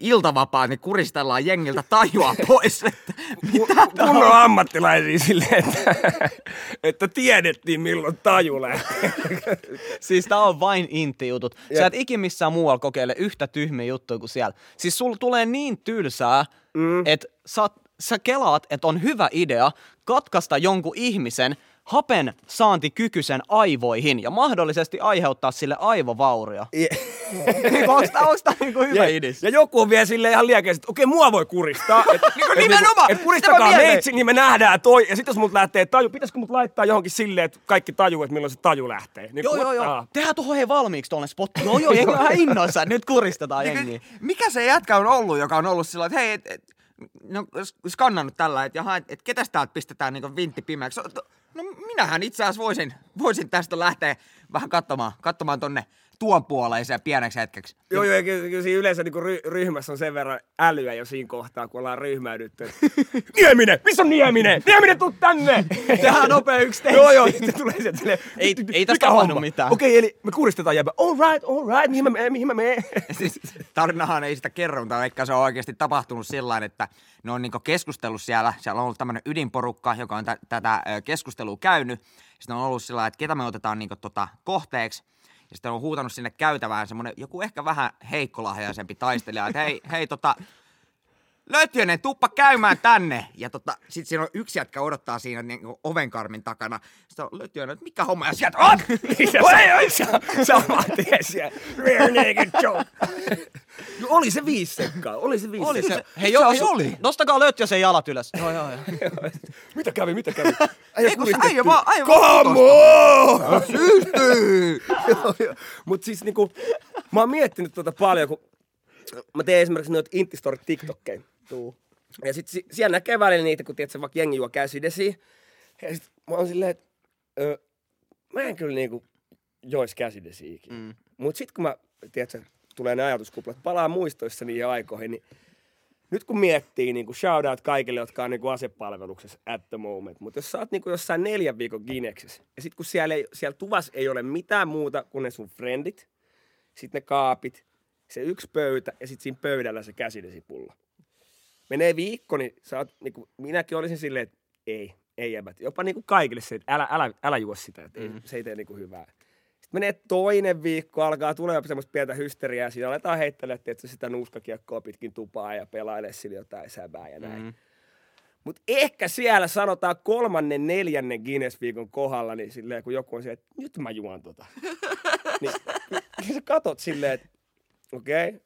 iltavapaa, niin kuristellaan jengiltä tajua pois. Että mitä? Kunnon ammattilaisia silleen, että, että tiedettiin milloin taju lähtee. Siis tää on vain intti-jutut. Sä et ikin missään muualla kokeile yhtä tyhmiä juttuja kuin siellä. Siis sul tulee niin tylsää, mm. että sä, sä kelaat, että on hyvä idea katkaista jonkun ihmisen hapen saantikykyisen aivoihin ja mahdollisesti aiheuttaa sille aivovaurio. Niin onks tää, onks tää niinku hyvä Ja, idea? ja joku on vielä silleen ihan liekeä, että okei, mua voi kuristaa. Et, et, nimenomaan! Et Sitä kuristakaa meitsi, niin me nähdään toi. Ja sitten jos mut lähtee taju, pitäisikö mut laittaa johonkin silleen, että kaikki tajuu, että milloin se taju lähtee. Niin Joo, joo, joo. Tehdään tuohon hei valmiiksi tuonne spotti. Joo, joo, jengi on ihan innoissa, nyt kuristetaan jengiä. Mikä se jätkä on ollut, joka on ollut sillä että hei, et, et, no, s- skannannut tällä, että jaha, et, et ketäs täältä pistetään niin vintti pimeäksi. No minähän itse asiassa voisin, voisin tästä lähteä vähän katsomaan, katsomaan tonne tuon puoleiseen pieneksi hetkeksi. Joo, joo, kyllä, kyllä siinä yleensä niin ry- ryhmässä on sen verran älyä jo siinä kohtaa, kun ollaan ryhmäydytty. Nieminen! Missä on Nieminen? Nieminen, tuu tänne! Tehdään nopea yksi teksti. Joo, joo, sitten tulee sieltä silleen, Ei- "Ty- ty- ei tässä mikä tapahdu homma?" mitään. Okei, eli me kuristetaan jäbä. All right, all right, mihin mä menen, mihin mä menen? siis tarinahan ei sitä kerro, mutta vaikka se on oikeasti tapahtunut sillä että ne on niinku keskustellut siellä, siellä on ollut tämmöinen ydinporukka, joka on tä- tätä keskustelua käynyt. Sitten on ollut sillä että ketä me otetaan niinku tota kohteeksi. Ja sitten on huutanut sinne käytävään semmoinen joku ehkä vähän heikkolahjaisempi taistelija, että hei, hei tota, Lötjönen, tuppa käymään tänne. Ja tota, sit siinä on yksi jätkä odottaa siinä niin ovenkarmin takana. Sitten on Lötjönen, että mikä homma, ja sieltä on! Oi, oi, sa- Saman tien siellä. Rear naked joke. No, oli se viisi sekkaa, oli se viisi Oli se. Hei, jo, Se oli. Nostakaa Lötjösen jalat ylös. Joo, joo, joo. Mitä kävi, mitä kävi? Ei, kun se äijä vaan, äijä vaan Come on! Systyy! Mutta siis niinku, mä oon miettinyt tuota paljon, kun mä teen esimerkiksi noita Intistorit TikTokkeja. Tuu. Ja sit si- siellä näkee välillä niitä, kun tiedät, vaikka jengi juo käsidesiä. Ja sit mä oon silleen, että mä en kyllä niinku jois käsidesiä ikinä. Mm. Mut sit kun mä, tiedätkö, tulee ne ajatuskuplat, palaa muistoissa niihin aikoihin, niin nyt kun miettii, niin kuin shout out kaikille, jotka on niin kuin asepalveluksessa at the moment, mutta jos sä oot niin kuin jossain neljän viikon Gineksessä, ja sit kun siellä, ei, siellä tuvassa ei ole mitään muuta kuin ne sun friendit, sitten ne kaapit, se yksi pöytä ja sitten siinä pöydällä se käsidesipulla. Menee viikko, niin sä oot, niin kuin, minäkin olisin silleen, että ei, ei jäbät. Jopa niin kuin kaikille se, että älä, älä, älä juo sitä, että mm. ei, se ei tee niin kuin hyvää. Sitten menee toinen viikko, alkaa tulla semmoista pientä hysteriaa, ja siinä aletaan heittelemään että sitä nuuskakiekkoa pitkin tupaa ja pelailee sillä jotain säbää ja näin. Mm. Mutta ehkä siellä sanotaan kolmannen, neljännen Guinness-viikon kohdalla, niin silleen, kun joku on silleen, että nyt mä juon tota. niin, niin sä katot silleen, että okei, okay,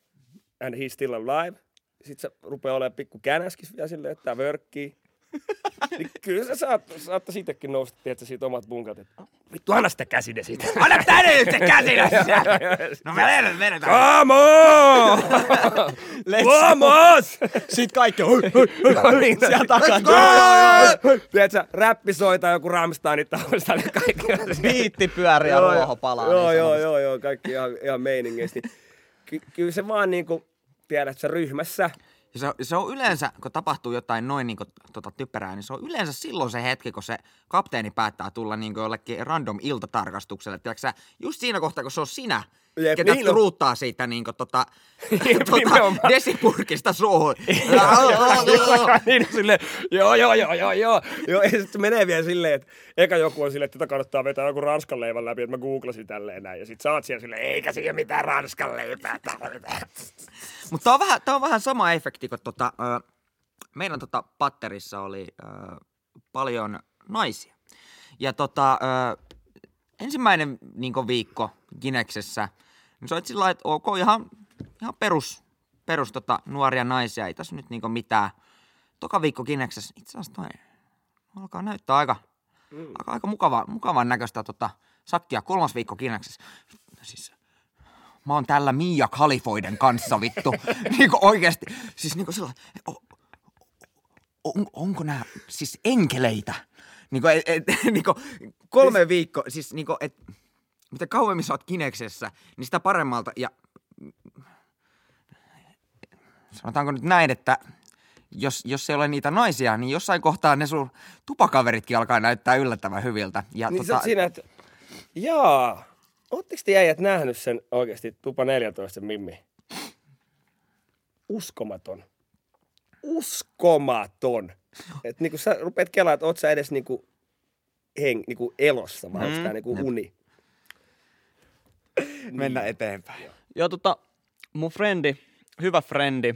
and he's still alive. Sitten sä rupeaa olemaan pikku känäskis vielä silleen, että tää vörkkii. niin kyllä sä saat, saattaisi itsekin nousta, tiedätkö, siitä omat bunkat, että vittu, anna sitä käside siitä. Anna tänne nyt se käsinä! No me vedetään, vedetään. Come on! Vamos! Sitten kaikki, hoi, hoi, hoi, Niin, siellä takana. Tiedätkö, räppi soitaa joku Rammsteinin taustalla ja kaikki on Biitti pyörii ja ruoho palaa. Joo, niin joo, joo, joo, kaikki ihan, ihan meiningeistä. Ky- kyllä se vaan niinku, tiedät sä ryhmässä, Ja se, se on yleensä, kun tapahtuu jotain noin niin tota, typerää, niin se on yleensä silloin se hetki, kun se kapteeni päättää tulla niin jollekin random iltatarkastukselle. Tiedätkö sä, just siinä kohtaa, kun se on sinä, Jep, ketä niin on. truuttaa siitä niin kuin, tota, tota, nimenomaan. desipurkista suuhun. niin silleen, joo, joo, joo, joo, joo. joo ja sitten menee vielä silleen, että eka joku on silleen, että tätä kannattaa vetää joku ranskan leivän läpi, että mä googlasin tälleen näin. Ja sit sä oot siellä silleen, eikä siinä mitään ranskan leipää tarvita. Mutta tämä on, vähän, tää on vähän sama efekti, kun tota, ö, meidän tota, patterissa oli ö, paljon naisia. Ja tota, ö, ensimmäinen niin viikko Gineksessä, niin se oli sillä että ok, ihan, ihan perus, perus tota, nuoria naisia, ei tässä nyt niin mitään. Toka viikko Gineksessä, itse asiassa toi alkaa näyttää aika, mm. aika, aika mukava, mukavan näköistä tota, sakkia. Kolmas viikko Gineksessä. Siis mä oon tällä Mia Khalifoiden kanssa vittu. niinku oikeesti. Siis niinku sellainen, o, on, onko nämä siis enkeleitä? Niinku, et, et, niinku kolme viikkoa, siis niinku, et, mitä kauemmin sä oot kineksessä, niin sitä paremmalta. Ja sanotaanko nyt näin, että jos, jos ei ole niitä naisia, niin jossain kohtaa ne sun tupakaveritkin alkaa näyttää yllättävän hyviltä. Ja Niin tota, siinä, että jaa, ootteko te äijät nähnyt sen oikeasti Tupa 14 sen Mimmi? Uskomaton. Uskomaton. Että niinku sä rupeat kelaamaan, että oot sä edes niinku, heng, niinku elossa, vai onko tää niinku uni? mennä eteenpäin. Joo, tota, mun frendi, hyvä frendi, äh,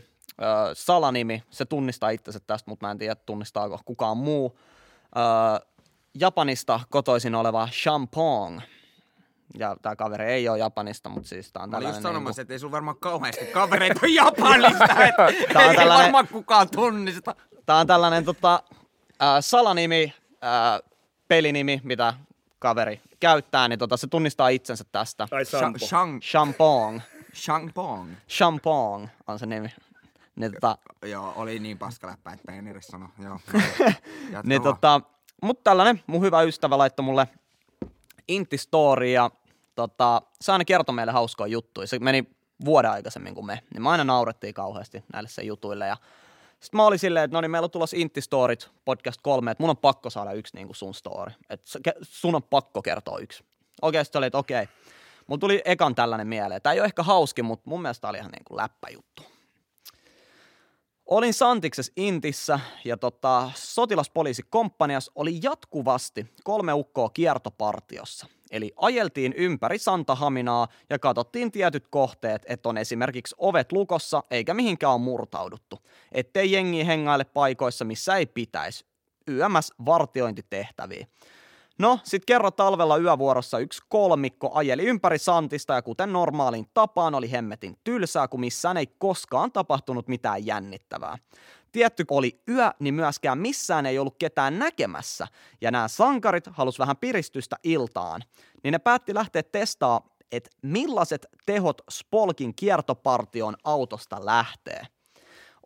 salanimi, se tunnistaa itsensä tästä, mutta mä en tiedä, tunnistaako kukaan muu. Äh, Japanista kotoisin oleva Shampong. Ja tää kaveri ei ole Japanista, mutta siis tää on Mä olin just tällainen... sanomassa, että ei sun varmaan kauheasti kavereita Japanista, että Tää on ei tällainen- varmaan kukaan tunnista. Tää on tällainen tota, äh, salanimi, äh, pelinimi, mitä kaveri käyttää, niin tota, se tunnistaa itsensä tästä. Tai sampo. Shang, Shampong. Pong. Shampong on se nimi. Niin, tota, Joo, oli niin paskaläppä, että en edes sano. Joo. Niin tota, mutta tällainen mun hyvä ystävä laittoi mulle Inti-story ja tota, se aina kertoi meille hauskoja juttuja. Se meni vuoden aikaisemmin kuin me. Niin me aina naurettiin kauheasti näille sen jutuille. Ja sitten mä olin silleen, että no niin, meillä on tulossa Intti Storit podcast kolme, että mun on pakko saada yksi niin kuin sun story. Että sun on pakko kertoa yksi. Oikeasti oli, että okei. Mulla tuli ekan tällainen mieleen. Tämä ei ole ehkä hauskin, mutta mun mielestä tämä oli ihan niin kuin läppäjuttu. Olin Santiksessa Intissä ja tota, sotilaspoliisi komppanias oli jatkuvasti kolme ukkoa kiertopartiossa. Eli ajeltiin ympäri Santahaminaa ja katsottiin tietyt kohteet, että on esimerkiksi ovet lukossa eikä mihinkään ole murtauduttu. Ettei jengi hengaile paikoissa, missä ei pitäisi. YMS vartiointitehtäviä. No, sit kerran talvella yövuorossa yksi kolmikko ajeli ympäri Santista ja kuten normaalin tapaan oli hemmetin tylsää, kun missään ei koskaan tapahtunut mitään jännittävää. Tietty oli yö, niin myöskään missään ei ollut ketään näkemässä, ja nämä sankarit halus vähän piristystä iltaan. Niin ne päätti lähteä testaa, että millaiset tehot Spolkin kiertopartion autosta lähtee.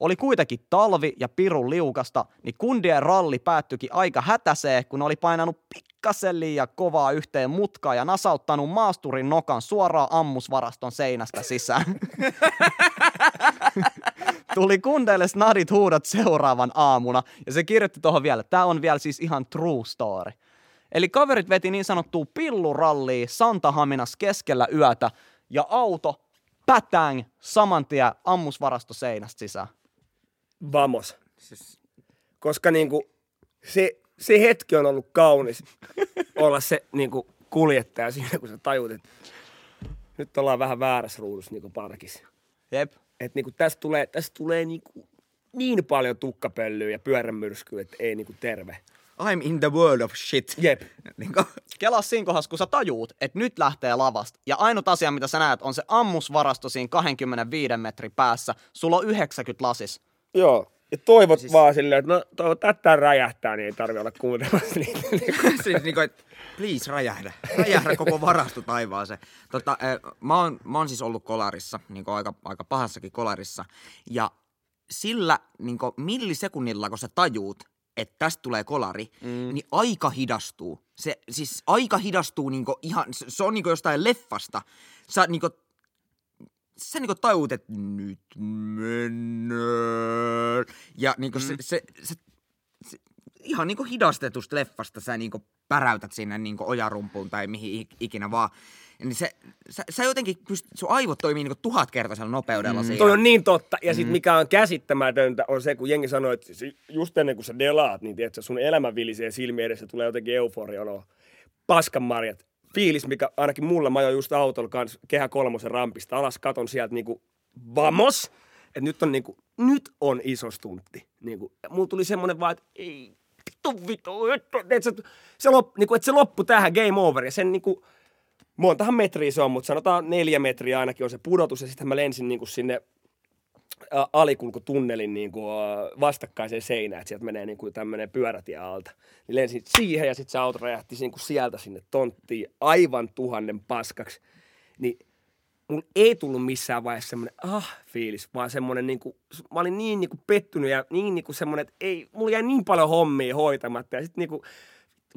Oli kuitenkin talvi ja pirun liukasta, niin kundien ralli päättyikin aika hätäseen, kun oli painanut pikkasen liian kovaa yhteen mutkaa ja nasauttanut maasturin nokan suoraan ammusvaraston seinästä sisään. Tuli kundeille snadit huudot seuraavan aamuna ja se kirjoitti tuohon vielä, tämä on vielä siis ihan true story. Eli kaverit veti niin sanottua pillurallia Santahaminas keskellä yötä ja auto pätään saman tien ammusvarasto seinästä sisään. Vamos. Koska niinku, se, se hetki on ollut kaunis olla se niinku, kuljettaja siinä, kun sä tajut, että nyt ollaan vähän väärässä ruudussa niinku parkissa. Jep. Että niinku, tästä tulee, tästä tulee niinku, niin paljon tukkapöllyä ja pyörämyrskyä, että ei niinku terve. I'm in the world of shit. Jep. Niin kuin, Kelaa siinä kohdassa, kun sä tajuut, että nyt lähtee lavasta. Ja ainut asia, mitä sä näet, on se ammusvarasto siinä 25 metrin päässä. Sulla on 90 lasis. Joo. Ja toivot siis... vaan silleen, että no toivot, että tää räjähtää, niin ei tarvi olla kuuntelemassa niitä. siis niin kuin, että please räjähdä. Räjähdä koko varasto taivaaseen. Tota, äh, mä, oon, mä oon siis ollut kolarissa, niin kuin aika, aika pahassakin kolarissa. Ja sillä niin kuin millisekunnilla, kun sä tajuut, että tästä tulee kolari, mm. niin aika hidastuu. Se, siis aika hidastuu niinku ihan, se, se on niinku jostain leffasta. Sä niinku, sä niinku tajuut, että nyt mennään. Ja niinku mm. se, se, se, se, ihan niinku hidastetusta leffasta sä niinku päräytät sinne niinku ojarumpuun tai mihin ikinä vaan. Niin se, sä, sä jotenkin, pyst, sun aivot toimii niinku tuhatkertaisella nopeudella mm. siinä. Toi on niin totta. Ja sit mikä on käsittämätöntä on se, kun jengi sanoo, että just ennen kuin sä delaat, niin tiedätkö, sun elämä vilisee silmien edessä, tulee jotenkin euforia olo. Paskan marjat. Fiilis, mikä ainakin mulla, mä ajoin just autolla kanssa kehä kolmosen rampista. Alas, katon sieltä niinku vamos, että nyt on niinku, nyt on iso stuntti. Niinku, mulla tuli semmonen vaan, että ei, vittu, vittu, että, se, se, lop, niinku, että se loppu tähän, game over, ja sen niinku, montahan metriä se on, mutta sanotaan neljä metriä ainakin on se pudotus, ja sitten mä lensin niinku sinne alikulkutunnelin niin kuin, vastakkaiseen seinään, että sieltä menee niin kuin tämmöinen pyörätie alta. Niin lensin siihen ja sitten se auto räjähti niin kuin sieltä sinne tonttiin aivan tuhannen paskaksi. Niin mulla ei tullut missään vaiheessa semmoinen ah fiilis, vaan semmoinen niin kuin, mä olin niin, niin kuin pettynyt ja niin, niin kuin semmoinen, että ei, mulla jäi niin paljon hommia hoitamatta ja sitten niin kuin,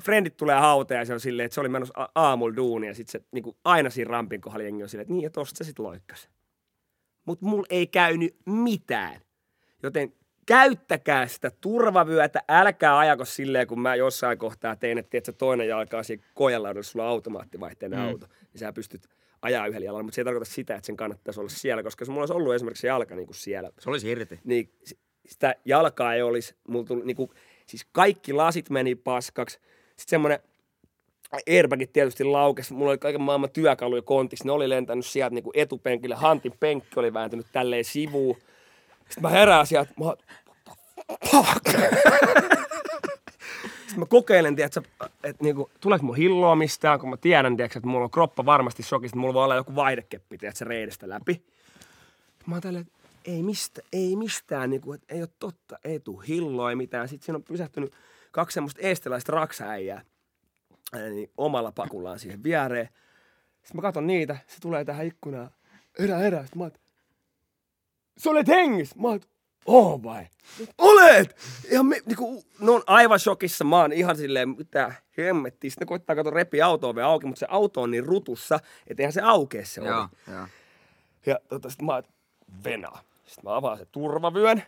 frendit tulee hauteen ja se on silleen, että se oli menossa aamulla duunia ja sitten se niin kuin, aina siinä rampin kohdalla jengi on silleen, että niin ja tosta se sitten loikkas mutta mulla ei käynyt mitään. Joten käyttäkää sitä turvavyötä, älkää ajako silleen, kun mä jossain kohtaa tein, että tiedätkö, toinen jalka on siinä kojalla, jos sulla on automaattivaihteinen mm. auto, niin sä pystyt ajaa yhdellä jalalla, mutta se ei tarkoita sitä, että sen kannattaisi olla siellä, koska jos mulla olisi ollut esimerkiksi se jalka niin kuin siellä, Se olisi irti. niin sitä jalkaa ei olisi, mulla tuli, niin kuin, siis kaikki lasit meni paskaksi, sitten semmoinen airbagit tietysti laukesi, mulla oli kaiken maailman työkaluja kontissa, ne oli lentänyt sieltä niin kuin etupenkille, Hantin penkki oli vääntynyt tälleen sivuun, sitten mä herään sieltä, mä fuck? Sitten mä kokeilen, tiedätkö, että niinku, tuleeko mun hilloa mistään, kun mä tiedän, tiedätkö, että mulla on kroppa varmasti shokista, mulla voi olla joku vaihdekeppi, tiedätkö, reidestä läpi. Mä oon tälleen, että ei, mistä, ei mistään, niinku, että ei ole totta, ei tuu hilloa, ei mitään. Sitten siinä on pysähtynyt kaksi semmoista eestiläistä raksaäijää ää, niin omalla pakullaan siihen viereen. Sitten mä katson niitä, se tulee tähän ikkunaan, erä, erä. Sitten mä sä olet hengissä. Mä oon, Oo vai? Olet! Ja me, niinku, ne on aivan shokissa. Mä oon ihan silleen, mitä hemmettiä. Sitten ne koittaa katsoa repi auto vielä auki, mutta se auto on niin rutussa, että eihän se aukee se Joo, ovi. joo. Ja tota, sit mä oon, venaa. Sitten mä avaan se turvavyön.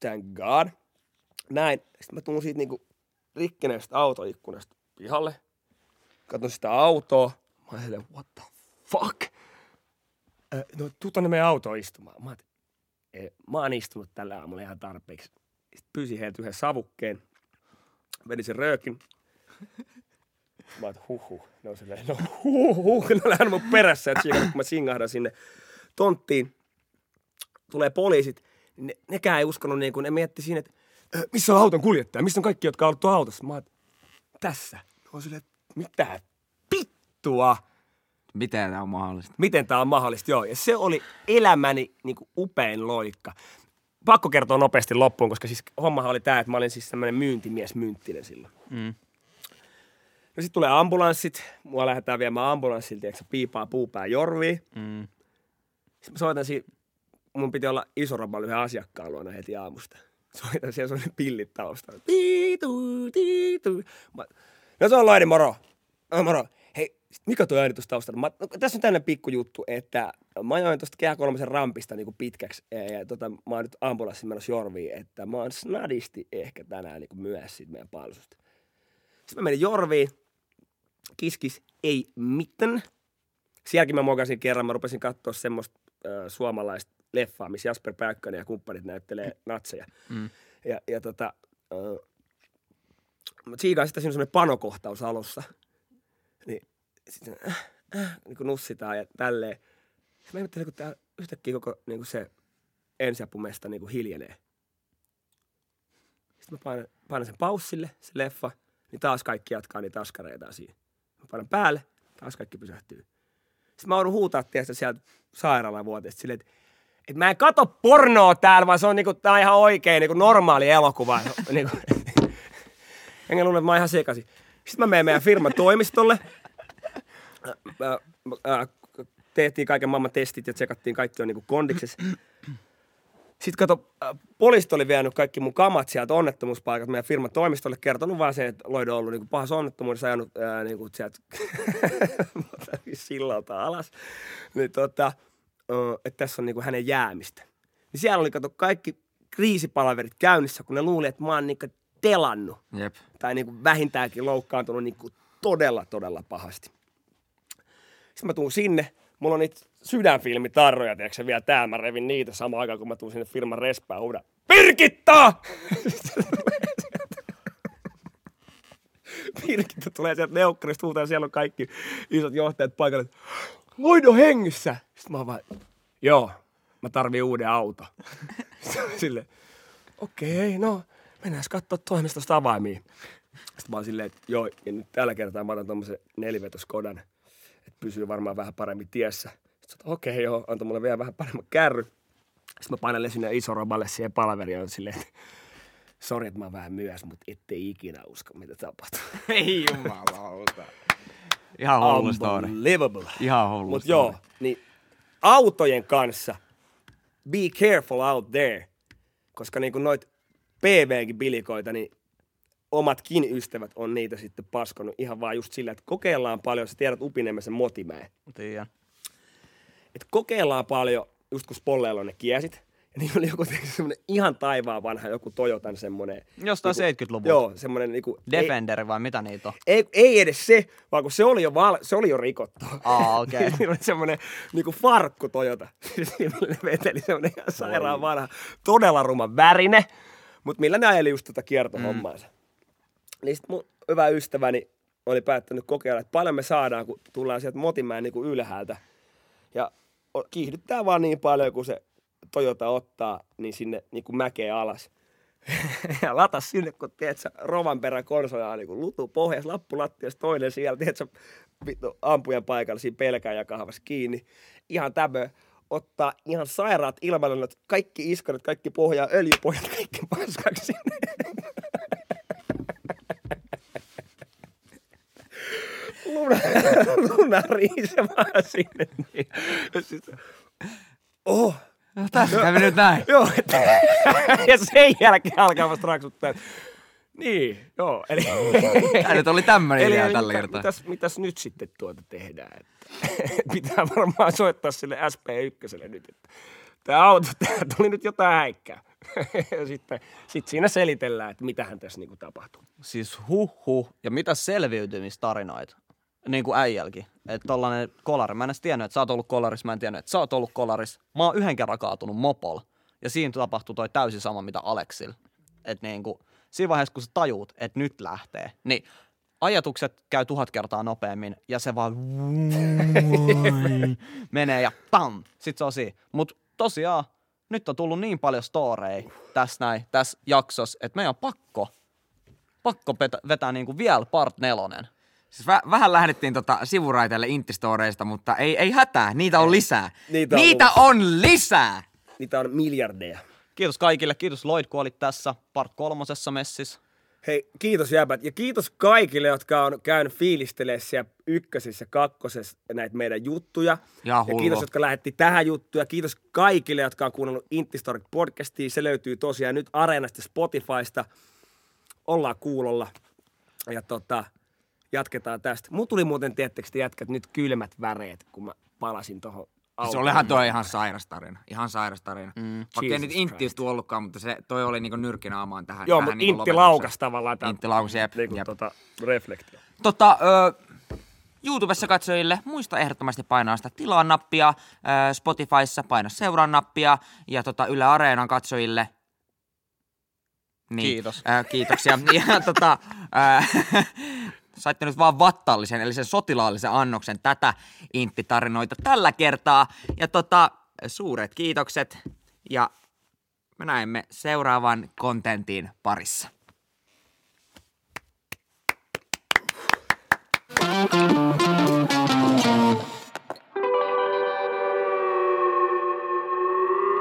Thank God. Näin. Sitten mä tuun siitä niinku rikkeneestä autoikkunasta pihalle. Katon sitä autoa. Mä silleen, what the fuck? Äh, no, tuu tonne meidän autoon istumaan. Mä, "Eh, mä oon istunut tällä aamulla ihan tarpeeksi. Sitten pyysin heiltä yhden savukkeen. Vedin sen röökin. Mä oon, huh huh. Ne on silleen, no huh huh. Ne on lähdnyt mun perässä, että kun mä singahdan sinne tonttiin. Tulee poliisit. Ne, nekään ei uskonut, niin kuin ne mietti siinä, että "Ö, missä on auton kuljettaja? Missä on kaikki, jotka on autossa? Mä oon, tässä. Silleen, että mitä pittua? Miten tämä on mahdollista? Miten tämä on mahdollista? Joo, ja se oli elämäni niin kuin upein loikka. Pakko kertoa nopeasti loppuun, koska siis hommahan oli tämä, että mä olin siis tämmöinen myyntimies mynttinen silloin. Mm. No sitten tulee ambulanssit. Mua lähdetään viemään ambulanssilta, tiedätkö, piipaa, puupää, jorviin. Mm. Sitten mä soitan siinä, mun piti olla iso roba yhden asiakkaan luona heti aamusta. Soitan siellä, se oli pillit taustalla. Tiitu, tiitu. Mä, no se on Laini, moro. No, moro. Hei, mikä tuo ääni tuossa taustalla? Mä, no, tässä on tämmöinen pikkujuttu, että mä ajoin tuosta kehä kolmosen rampista niin pitkäksi. Ja, ja tota, mä oon nyt ambulanssin menossa Jorviin, että mä oon snadisti ehkä tänään niin myös siitä meidän palvelusta. Sitten mä menin Jorviin. Kiskis ei mitään. Sielläkin mä mokasin kerran, mä rupesin katsoa semmoista äh, suomalaista leffaa, missä Jasper Pääkkönen ja kumppanit näyttelee natseja. Mm. Ja, ja tota, äh, mä tsiikaan sitä siinä on semmoinen panokohtaus alussa. Niin sitten äh, äh, niin kuin nussitaan ja tälleen. Sitten mä ihmettelen, kun tää yhtäkkiä koko niin kuin se ensiapumesta niin kuin hiljenee. Sitten mä painan, painan sen paussille, se leffa, niin taas kaikki jatkaa niitä askareita siinä. Mä painan päälle, taas kaikki pysähtyy. Sitten mä oon huutaa tietysti sieltä sairaalavuoteesta silleen, että et mä en kato pornoa täällä, vaan se on, niinku, tää on ihan oikein niinku normaali elokuva. niinku, enkä luule, että mä oon ihan sekaisin. Sitten mä menen meidän firman toimistolle. Tehtiin kaiken maailman testit ja tsekattiin kaikki on niinku kondiksessa. Sitten kato, poliisit oli vienyt kaikki mun kamat sieltä onnettomuuspaikat meidän firman toimistolle, kertonut vaan se, että Loido on ollut niinku pahassa onnettomuudessa ajanut ää, niinku sieltä sillalta alas. Niin tota, että tässä on niinku hänen jäämistä. Niin siellä oli kato kaikki kriisipalaverit käynnissä, kun ne luuli, että mä oon niinku telannut Jep. tai niinku vähintäänkin loukkaantunut niinku todella, todella pahasti. Sitten mä tuun sinne, mulla on niitä sydänfilmitarroja, tiedätkö vielä täällä, mä revin niitä samaan aikaan, kun mä tuun sinne firman respään huudan, Pirkitta! Pirkitta tulee sieltä neukkarista huutaa, siellä on kaikki isot johtajat paikalle. Loido hengissä! Sitten mä vaan, joo, mä tarvii uuden auto. Sille, okei, no mennään katsoa toimistosta avaimia. Sitten mä oon silleen, että joo, ja nyt tällä kertaa mä otan tommosen nelivetoskodan, että pysyy varmaan vähän paremmin tiessä. Sitten okei, joo, antoi mulle vielä vähän paremman kärry. Sitten mä painelen sinne isoroballe siihen palveriin silleen, että sori, että mä oon vähän myöhässä, mutta ettei ikinä usko, mitä tapahtuu. Ei jumalauta. Ihan hullu story. Unbelievable. Ihan hullu Mutta story. joo, niin autojen kanssa, be careful out there. Koska niinku noit PV:nkin bilikoita, niin omatkin ystävät on niitä sitten paskonut ihan vaan just sillä, että kokeillaan paljon, sä tiedät Upiniemen Motimäen. Tiedän. Että kokeillaan paljon, just kun Spolleilla on ne kiesit, niin oli joku semmoinen ihan taivaan vanha joku Toyotan semmoinen. Jostain 70-luvulta. Joo, semmoinen niinku, ei, Defender vai mitä niitä on? ei, ei, edes se, vaan kun se oli jo, val, se oli jo rikottu. Aa, okei. Siinä oli semmoinen niinku farkku Toyota. Siinä veteli semmoinen ihan sairaan vanha, todella ruma värine, mutta millä ne ajeli just tota kiertohommaansa. Mm. Niin sit mun hyvä ystäväni oli päättänyt kokeilla, että paljon me saadaan, kun tullaan sieltä Motimäen niinku ylhäältä. Ja kiihdyttää vaan niin paljon, kun se Toyota ottaa, niin sinne niinku mäkeen alas. ja latas sinne, kun tiedätkö, rovan perän konsolaa niin lutu pohjassa, lappu lattiassa, toinen siellä, tiedätkö, vittu, ampujan paikalla siinä pelkään ja kahvassa kiinni. Ihan tämmöinen ottaa ihan sairaat ilmanlennot, kaikki iskarit, kaikki pohjaa, öljypohjat, kaikki paskaksi sinne. Luna, luna riisemään sinne. Niin. Ja Oh, Tässä kävi nyt näin. Joo, että, ja sen jälkeen alkaa vasta raksuttaa. Niin, joo. Eli, Tämä nyt oli tämmöinen eli idea eli tällä mitä, kertaa. mitäs, mitäs nyt sitten tuota tehdään? Että, pitää varmaan soittaa sille SP1 nyt, että tämä auto, tämä tuli nyt jotain häikkää. ja sitten sit siinä selitellään, että mitähän tässä niinku tapahtuu. Siis huh huh. Ja mitä selviytymistarinoita. Niin kuin äijälkin. Että tollanen kolari. Mä en edes tiennyt, että sä oot ollut kolarissa. Mä en tiennyt, että sä oot ollut kolarissa. Mä oon yhden kerran kaatunut mopol. Ja siinä tapahtui toi täysin sama, mitä Aleksil. Että niin kuin, siinä vaiheessa, kun sä tajuut, että nyt lähtee, niin ajatukset käy tuhat kertaa nopeammin ja se vaan menee ja pam, sit se on siinä. Mut tosiaan, nyt on tullut niin paljon storeja tässä näin, tässä jaksossa, että meidän on pakko, pakko vetä, vetää niinku vielä part nelonen. Siis väh- vähän lähdettiin tota sivuraiteille Intistoreista, mutta ei, ei hätää, niitä on lisää. Niitä on niitä on lisää! Niitä on miljardeja. Kiitos kaikille, kiitos Lloyd, kun olit tässä part kolmosessa messissä. Hei, kiitos jäbät. Ja kiitos kaikille, jotka on käynyt fiilistelemään siellä ykkösessä, kakkosessa näitä meidän juttuja. Ja ja kiitos, jotka lähetti tähän juttuja. Kiitos kaikille, jotka on kuunnellut Intistorit podcastia. Se löytyy tosiaan nyt Areenasta Spotifysta. Ollaan kuulolla. Ja tota, jatketaan tästä. Mulla tuli muuten, tiettekö te jätkät, nyt kylmät väreet, kun mä palasin tuohon Se olihan toi ihan sairas tarina. Ihan sairas tarina. Mm, Vaikka ei nyt Intti ollutkaan, mutta se, toi oli niinku nyrkkinaamaan tähän. Joo, tähän mutta niinku Intti laukas tavallaan. tää- Intti laukas, jep, Niinku jep. tota, reflektio. Tota, ö, YouTubessa katsojille muista ehdottomasti painaa sitä tilaa-nappia, ö, Spotifyssa paina seuraa-nappia ja tota Yle Areenan katsojille niin, Kiitos. Ö, kiitoksia. ja tota, ö, saitte nyt vaan vattallisen, eli sen sotilaallisen annoksen tätä Intti-tarinoita tällä kertaa. Ja tota, suuret kiitokset ja me näemme seuraavan kontentin parissa.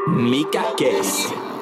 Mikä kesti?